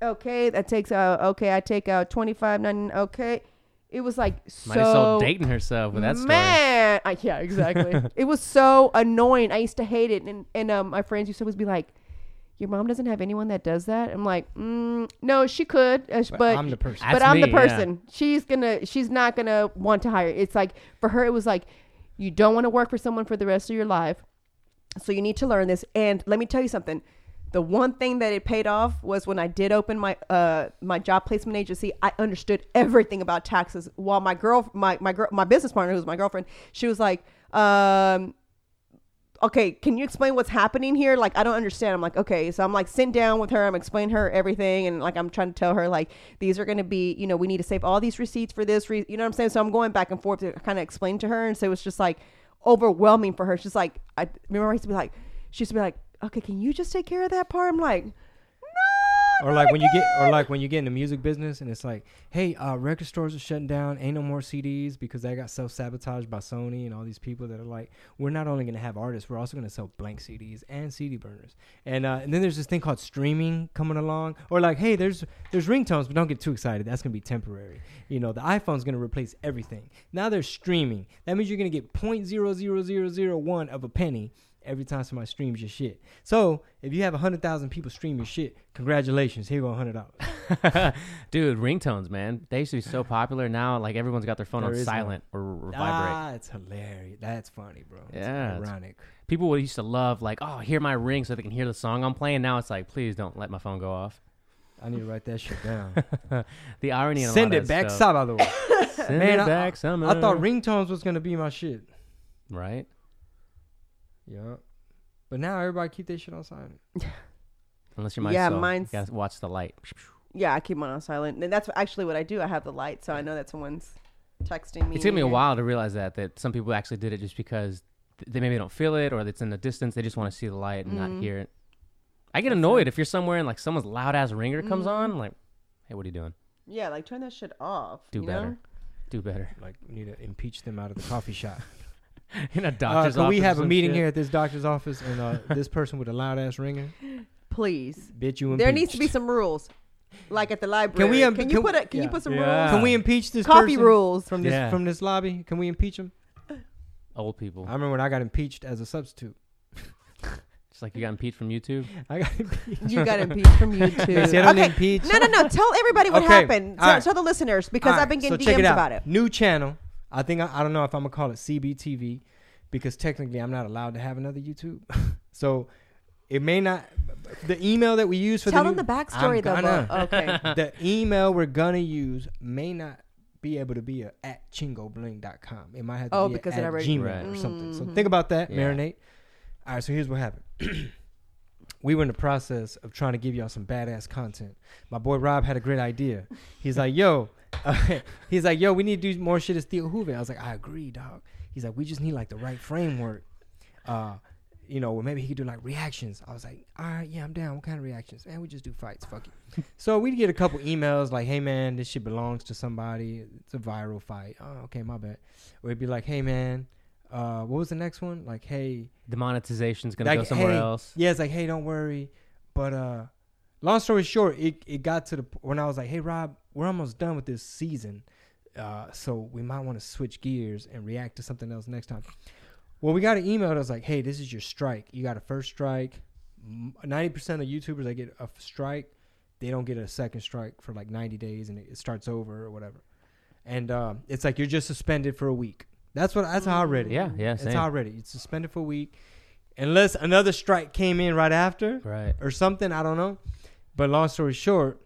Okay, that takes out, okay, I take out twenty five nine. okay. It was like so Marisol dating herself with that story. Man, I, yeah, exactly. [laughs] it was so annoying. I used to hate it, and and um, my friends used to always be like, "Your mom doesn't have anyone that does that." I'm like, mm, "No, she could, uh, But, but I'm the person. But That's I'm the me, yeah. person. She's gonna, she's not gonna want to hire. It's like for her, it was like, you don't want to work for someone for the rest of your life, so you need to learn this. And let me tell you something. The one thing that it paid off was when I did open my uh my job placement agency. I understood everything about taxes. While my girl, my my girl, my business partner, who's my girlfriend, she was like, um, okay, can you explain what's happening here? Like, I don't understand. I'm like, okay. So I'm like sitting down with her. I'm explaining her everything. And like, I'm trying to tell her, like, these are going to be, you know, we need to save all these receipts for this. Re-, you know what I'm saying? So I'm going back and forth to kind of explain to her. And so it was just like overwhelming for her. She's like, I remember I used to be like, she used to be like, okay, can you just take care of that part? I'm like, or like when you get or like when you get in the music business and it's like hey uh record stores are shutting down ain't no more cds because they got self-sabotaged by sony and all these people that are like we're not only going to have artists we're also going to sell blank cds and cd burners. And uh and then there's this thing called streaming coming along. Or like hey there's there's ringtones but don't get too excited. That's going to be temporary. You know the iphone's going to replace everything. Now there's streaming. That means you're going to get 0.00001 of a penny every time somebody streams your shit. So if you have hundred thousand people stream your shit, congratulations, here go hundred dollars. [laughs] Dude, ringtones, man. They used to be so popular. Now, like everyone's got their phone There on silent or, or vibrate. Ah, it's hilarious. That's funny, bro. It's Yeah, ironic. People would used to love like, oh, hear my ring so they can hear the song I'm playing. Now it's like, please don't let my phone go off. I need to write that shit down. [laughs] The irony. Send it of back, stuff. Salvador. [laughs] Send Man, it I- back, summer. I thought ringtones was gonna be my shit. right. Yeah, but now everybody keep their shit on silent. [laughs] Unless you're my Yeah, soul. mine's- You gotta watch the light. yeah, I keep mine on silent. And that's actually what I do. I have the light, so I know that someone's texting me. It took me a and- while to realize that that some people actually did it just because th- they maybe don't feel it or it's in the distance. They just want to see the light and not hear it. I get annoyed if you're somewhere and like someone's loud ass ringer comes Mm-hmm. on. Like, hey, what are you doing? Yeah, like turn that shit off. Do you better. Know? Do better. Like we need to impeach them out of the coffee shop. [laughs] [laughs] in a Uh, doctor's can we office or have a meeting shit. here at this doctor's office and uh, this person with a loud ass ringer? Please. Bitch, you impeached. There needs to be some rules, like at the library. Can we, um, can you can- put a, Can yeah. you put some Yeah. rules? Can we impeach this Coffee person rules. from this Yeah. from this lobby? Can we impeach him? Old people. I remember when I got impeached as a substitute. [laughs] Just like you got impeached from YouTube. I got impeached. You got [laughs] impeached from YouTube. They said I'm okay. impeached. No, no, no. Tell everybody what Okay, happened. all Tell, right. tell the listeners because All I've been getting so DMs it about it. New channel. I think I, I don't know if I'm gonna call it CBTV because technically I'm not allowed to have another YouTube. [laughs] so it may not. The email that we use for Tell the them new- the backstory I'm though. gonna. Bo. [laughs] Okay. the email we're gonna use may not be able to be a at chingobling.com. It might have to Oh, be a because it at already- Gmail Right. or something. So Mhm. think about that, Yeah. marinate. All right, so here's what happened. [clears throat] we were in the process of trying to give y'all some badass content. My boy Rob had a great idea. He's like, yo, [laughs] he's like, yo, we need to do more shit as Theo Hoover. I was like, I agree, dog. He's like, we just need like the right framework. Uh, you know, maybe he could do like reactions. I was like, all right, yeah, I'm down. What kind of reactions? Man, we just do fights. Fuck it. so we'd get a couple emails like, hey man, this shit belongs to somebody. It's a viral fight. Oh, okay, my bad. Or it'd be like, hey man, uh, what was the next one? Like, hey, The monetization's gonna like, go somewhere hey, else. Yeah, it's like, hey, don't worry. But uh, long story short, it, it got to the when I was like, hey Rob, we're almost done with this season, uh, so we might want to switch gears and react to something else next time. Well, we got an email that was like, hey, this is your strike. You got a first strike. Ninety percent of YouTubers that get a strike, they don't get a second strike for like ninety days, and it, starts over or whatever. And uh, it's like you're just suspended for a week. That's what. That's how I read it. Yeah, yeah, That's same. how I read it. It's suspended for a week, unless another strike came in right after Right. or something. I don't know. But long story short,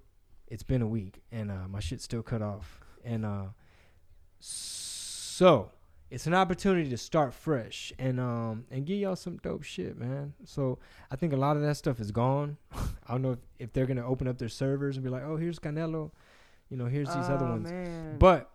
it's been a week and uh, my shit's still cut off. And uh, so it's an opportunity to start fresh and um and give y'all some dope shit, man. So I think a lot of that stuff is gone. [laughs] I don't know if, if they're gonna open up their servers and be like, oh, here's Canelo, you know, here's these other ones. man. But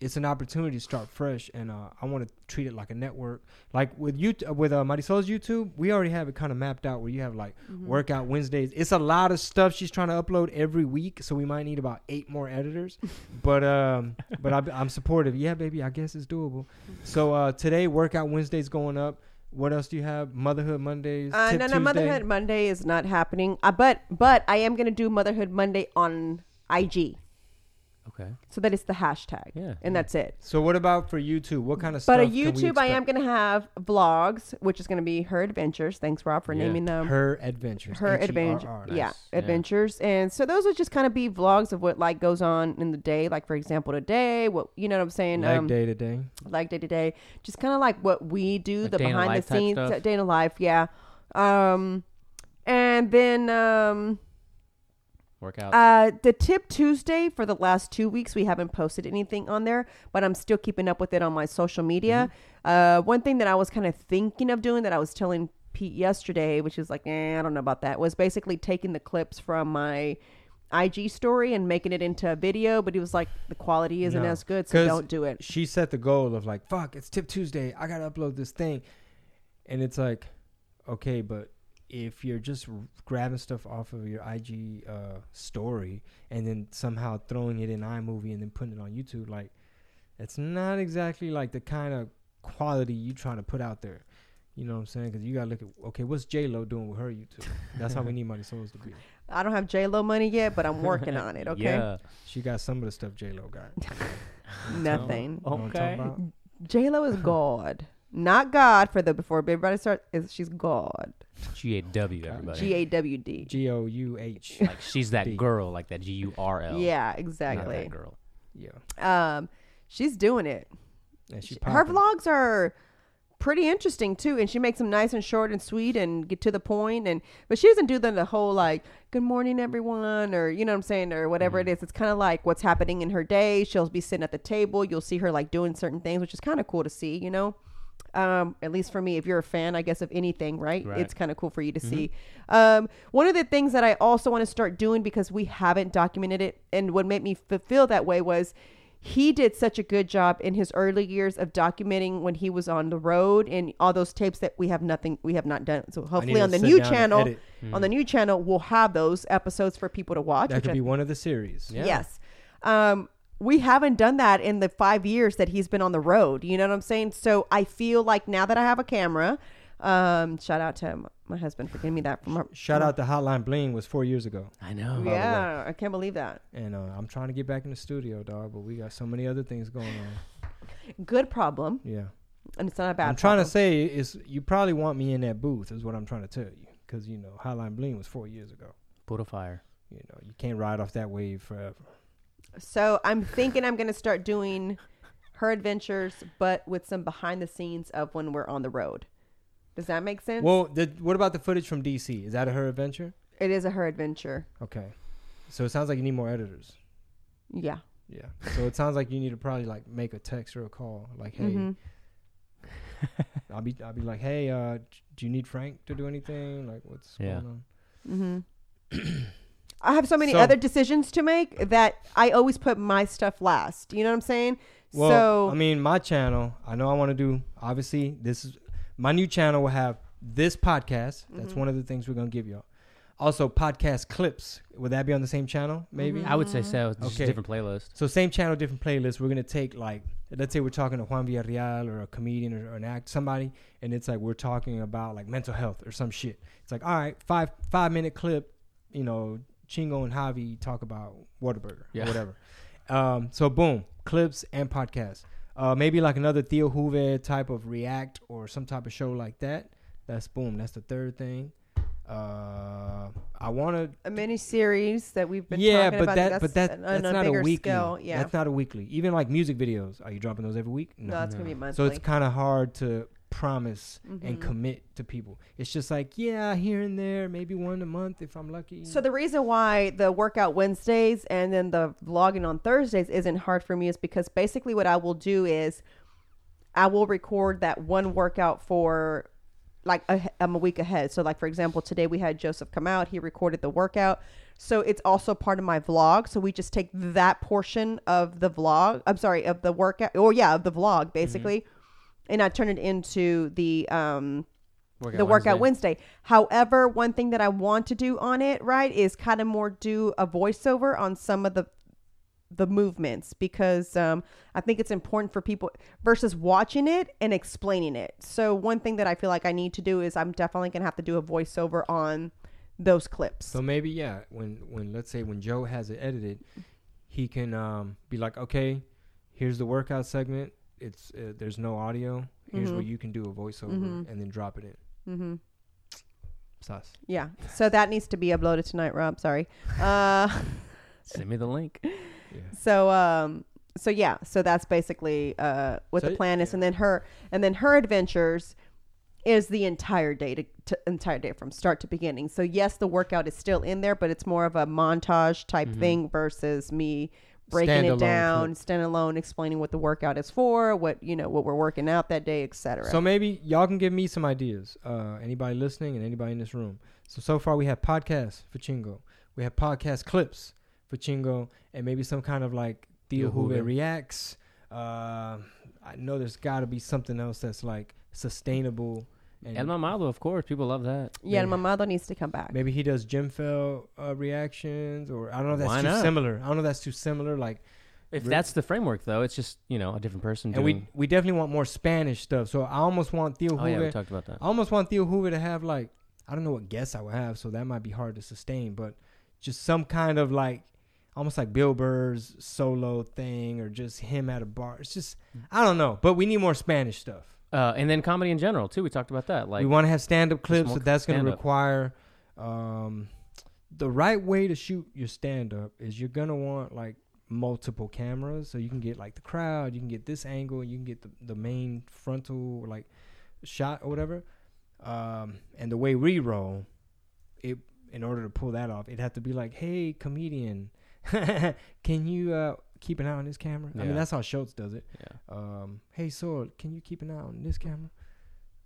it's an opportunity to start fresh, and uh, I want to treat it like a network. Like with you, with uh, Marisol's YouTube, we already have it kind of mapped out where you have like Mm-hmm. workout Wednesdays. It's a lot of stuff she's trying to upload every week, so we might need about eight more editors. [laughs] but um, but I, I'm supportive. Yeah, baby, I guess it's doable. So uh, today, workout Wednesdays going up. What else do you have? Motherhood Mondays. Uh, no, no, Tuesday? Motherhood Monday is not happening. Uh, but but I am gonna do Motherhood Monday on IG, Okay. so that is the hashtag, Yeah. and that's it. So what about for YouTube? What kind of But stuff? on can we YouTube, I am gonna have vlogs, which is gonna be her adventures. Thanks, Rob, for Yeah. naming them. her adventures. her H-E-R-R. adventure yeah Yeah. adventures and so those would just kind of be vlogs of what like goes on in the day like for example today what you know what i'm saying Leg um day to day. like day to day just kind of like what we do Like the day in the behind the type scenes stuff? day in life yeah um and then um workout? Uh, the tip Tuesday for the last two weeks, we haven't posted anything on there, but I'm still keeping up with it on my social media. Uh, one thing that I was kind of thinking of doing that I was telling Pete yesterday, which is like, eh, I don't know about that, was basically taking the clips from my IG story and making it into a video. But he was like, the quality isn't No. as good, so don't do it. She set the goal of like, fuck, it's Tip Tuesday. I gotta upload this thing, and it's like, okay, but if you're just grabbing stuff off of your IG uh, story and then somehow throwing it in iMovie and then putting it on YouTube, like, it's not exactly like the kind of quality you're trying to put out there. You know what I'm saying? Because you gotta look at okay, what's J Lo doing with her YouTube? That's how we [laughs] need Money Souls to be. I don't have J Lo money yet, but I'm working on it. [laughs] Okay, Yeah. She got some of the stuff J Lo got. nothing. [laughs] You know what I'm talking about? J Lo is God, not God. For the before everybody starts, is she's God. G A W. Everybody. G A W D. G O U H. like she's that D. girl, like that G U R L. Yeah, Not exactly. that girl. Yeah. Um, she's doing it. And she Her vlogs are pretty interesting too, and she makes them nice and short and sweet and get to the point. And but she doesn't do them the whole like "Good morning, everyone" or you know what I'm saying or whatever Mm-hmm. it is. It's kind of like what's happening in her day. She'll be sitting at the table. You'll see her like doing certain things, which is kind of cool to see. You know. Um, at least for me, if you're a fan, I guess of anything, right? Right. It's kind of cool for you to see. Um, one of the things that I also want to start doing because we haven't documented it, and what made me feel that way was he did such a good job in his early years of documenting when he was on the road and all those tapes that we have nothing we have not done so hopefully on the new channel edit. on the new channel we'll have those episodes for people to watch That could I- be one of the series. Yeah. yes um we haven't done that in the five years that he's been on the road you know what i'm saying so i feel like now that i have a camera um shout out to m- my husband for giving me that from her Shout out to Hotline Bling was four years ago, I know. yeah i can't believe that and uh, I'm trying to get back in the studio, dog. But we got so many other things going on. good problem Yeah, and it's not a bad I'm trying problem. to say is you probably want me in that booth is what I'm trying to tell you, because you know Hotline Bling was four years ago. Put a fire. You know you can't ride off that wave forever. So I'm thinking I'm going to start doing her adventures, but with some behind the scenes of when we're on the road. Does that make sense? Well, the, what about the footage from DC? Is that a her adventure? it is a her adventure. Okay, so it sounds like you need more editors. Yeah. Yeah, so it sounds like you need to probably like make a text or a call, like, hey, Mhm. [laughs] I'll be I'll be like, hey, uh, do you need Frank to do anything? Like, what's Yeah. going on? Mm-hmm. [clears throat] I have so many So- other decisions to make that I always put my stuff last. You know what I'm saying? Well, so I mean, my channel, I know I want to do. Obviously, this is my new channel. Will have this podcast. That's Mm-hmm. one of the things we're gonna give y'all. Also, podcast clips. Would that be on the same channel? Maybe. Mm-hmm. I would say so. It's just Okay. a different playlist. So same channel, different playlist. We're gonna take like, let's say we're talking to Juan Villarreal or a comedian or, or an act somebody, and it's like we're talking about like mental health or some shit. It's like, all right, five five minute clip. You know, Chingo and Javi talk about Whataburger Yeah. or whatever. Um, so boom, clips and podcasts. Uh, maybe like another Theo Huve type of react or some type of show like that. That's boom. That's the third thing. Uh, I want to a mini series that we've been yeah, talking but about. that but that on that's a not a weekly. scale. Yeah. That's not a weekly. Even like music videos, are you dropping those every week? no, it's gonna be monthly. So it's kind of hard to promise Mm-hmm. and commit to people. It's just like yeah, here and there, maybe one a month if I'm lucky. So the reason why the workout Wednesdays and then the vlogging on Thursdays isn't hard for me is because basically what I will do is I will record that one workout for like a, I'm a week ahead. So like for example, today we had Joseph come out. He recorded the workout. So it's also part of my vlog. So we just take that portion of the vlog. I'm sorry, of the workout or yeah, of the vlog basically. And I turn it into the um Workout the workout Wednesday. Wednesday. However, one thing that I want to do on it, right, is kind of more do a voiceover on some of the the movements because um, I think it's important for people versus watching it and explaining it. So one thing that I feel like I need to do is I'm definitely gonna have to do a voiceover on those clips. So maybe yeah, when when let's say when Joe has it edited, he can um, be like, okay, here's the workout segment. It's uh, there's no audio. Here's where you can do a voiceover and then drop it in. mm-hmm. Sus. Yeah. So that needs to be uploaded tonight, Rob. Sorry. Uh, [laughs] Send me the link. [laughs] Yeah. So um so yeah, so that's basically uh what So the y- plan is and then her and then her adventures is the entire day to, to entire day from start to beginning. So yes, the workout is still in there, but it's more of a montage type thing versus me breaking Standalone it down, clip. stand alone, explaining what the workout is for, what you know, what we're working out that day, etc. So maybe y'all can give me some ideas. Uh, anybody listening and anybody in this room. So so far we have podcasts for Chingo. We have podcast clips for Chingo, and maybe some kind of like Theo Theo Juve Juve. reacts. Uh, I know there's got to be something else that's like sustainable. And El Mamado, of course. People love that. yeah, maybe- Mamado needs to come back. maybe he does Jim Fell uh, reactions, or I don't know if that's Why too not? similar. I don't know if that's too similar. Like, If Re- that's the framework, though, it's just you know a different person and doing. we we definitely want more Spanish stuff. So I almost want Theo oh yeah, we talked about that. I almost want Theo Hoover to have like I don't know what guests I would have, so that might be hard to sustain, but just some kind of like almost like Bill Burr's solo thing or just him at a bar. It's just I don't know, but we need more Spanish stuff. Uh, and then comedy in general too. We talked about that. Like we want to have stand up clips, so that's going to require um, the right way to shoot your stand up is you're going to want like multiple cameras so you can get like the crowd, you can get this angle, you can get the, the main frontal like shot or whatever. Um, and the way we roll, it in order to pull that off, it had to be like, "Hey, comedian, [laughs] can you uh, keep an eye on this camera?" I mean, that's how Schultz does it. yeah. Um, hey, Sword, can you keep an eye on this camera?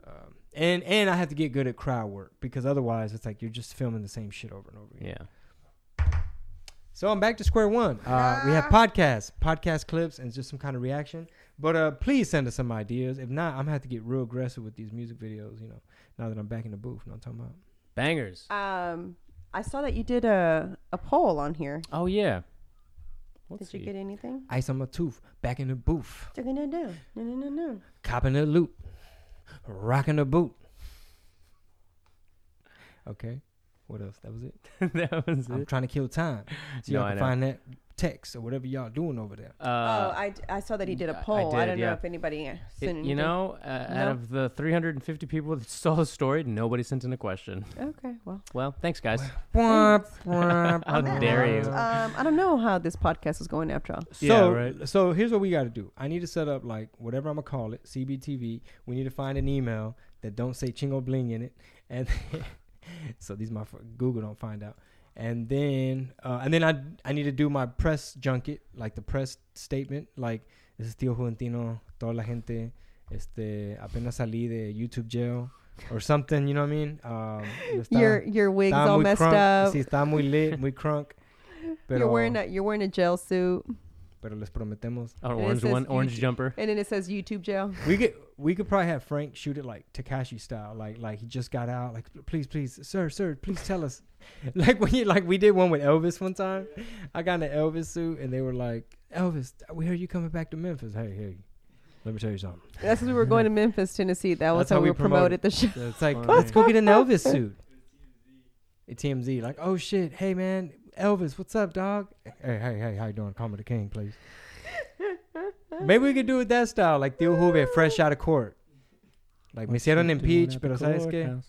Um, and and I have to get good at crowd work because otherwise it's like you're just filming the same shit over and over again. yeah. So I'm back to square one. Uh, we have podcasts, podcast clips, and just some kind of reaction. But uh, please send us some ideas. If not, I'm gonna have to get real aggressive with these music videos. You know, now that I'm back in the booth, you know what I'm talking about. Bangers. Um, I saw that you did a a poll on here. Oh yeah. Did you get anything? Ice on my tooth, back in the booth, No, no, no, no, no, no. copping the loot, rocking the boot. Okay, what else? That was it. [laughs] that was I'm it. trying to kill time so No, y'all I can find that text or whatever y'all doing over there. Uh, oh, I saw that he did a poll. I, did, don't yeah. know if anybody uh, it- sent anything. you know, uh, out of the 350 people that saw the story, nobody sent in a question. Okay, well. Well, thanks guys. Womp, womp, [laughs] How dare you. Um, I don't know how this podcast is going after all. So, Yeah, right. so here's what we got to do. I need to set up like whatever I'm gonna call it, CBTV. We need to find an email that don't say Chingo Bling in it, and [laughs] [laughs] so these my Google don't find out. And then, uh, and then I I need to do my press junket, like the press statement, like this is Tío Juventino, toda la gente, este apenas salí de YouTube jail or something. You know what I mean? Um, está- Your your wig's all messed crunk. up. Sí, está muy lit, muy crunk. [laughs] you're wearing a you're wearing a gel suit, pero les prometemos An And it orange one, orange YouTube. jumper. and then it says YouTube jail. We could we could probably have Frank shoot it like Tekashi style, like like he just got out, like please please sir sir please tell us, [laughs] like when you like we did one with Elvis one time. I got in an Elvis suit and they were like Elvis, we heard you coming back to Memphis. Hey hey, let me tell you something. That's when we were going to Memphis, Tennessee. That was That's how, how we we promoted promoted. the show. It's like let's go get an [laughs] Elvis suit. At TMZ, like oh shit, hey man, Elvis, what's up, dog? Hey hey hey, how you doing? Call me the king, please. Maybe we could do it that style, like Tío Juve, fresh out of court. Like me hicieron impeach, pero sabes qué?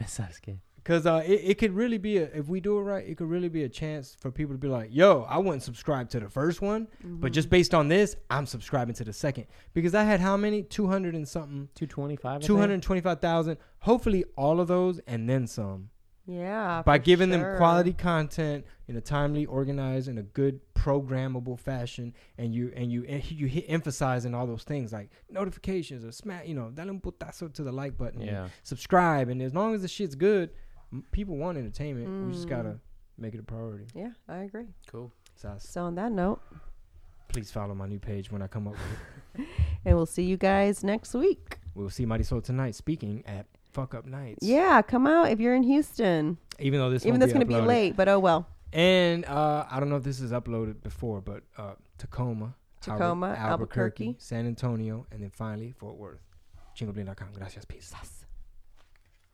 [laughs] ¿Sabes qué? Because uh, it, it could really be a, if we do it right, it could really be a chance for people to be like, yo, I wouldn't subscribe to the first one, but just based on this, I'm subscribing to the second. Because I had how many? 200 and something, 225. I think? 225,000. Hopefully all of those and then some. Yeah. By for giving sure. them quality content in a timely, organized, in a good programmable fashion, and you and you and you hit emphasizing all those things like notifications or smack, you know, dale un putazo to the like button. and Yeah. subscribe, and as long as the shit's good, m- people want entertainment. We just Mm. gotta make it a priority. Yeah, I agree. Cool. So So on that note, please follow my new page when I come up with it. [laughs] and we'll see you guys next week. We'll see Marisol tonight speaking at Fuck Up Nights. Yeah, come out if you're in Houston. Even though this Even though it's going to be late, but oh well. And uh, I don't know if this is uploaded before, but uh, Tacoma, Albu- Tacoma, Albuquerque, Albuquerque. San Antonio, and then finally Fort Worth. Chingobling.com. Gracias. Peace.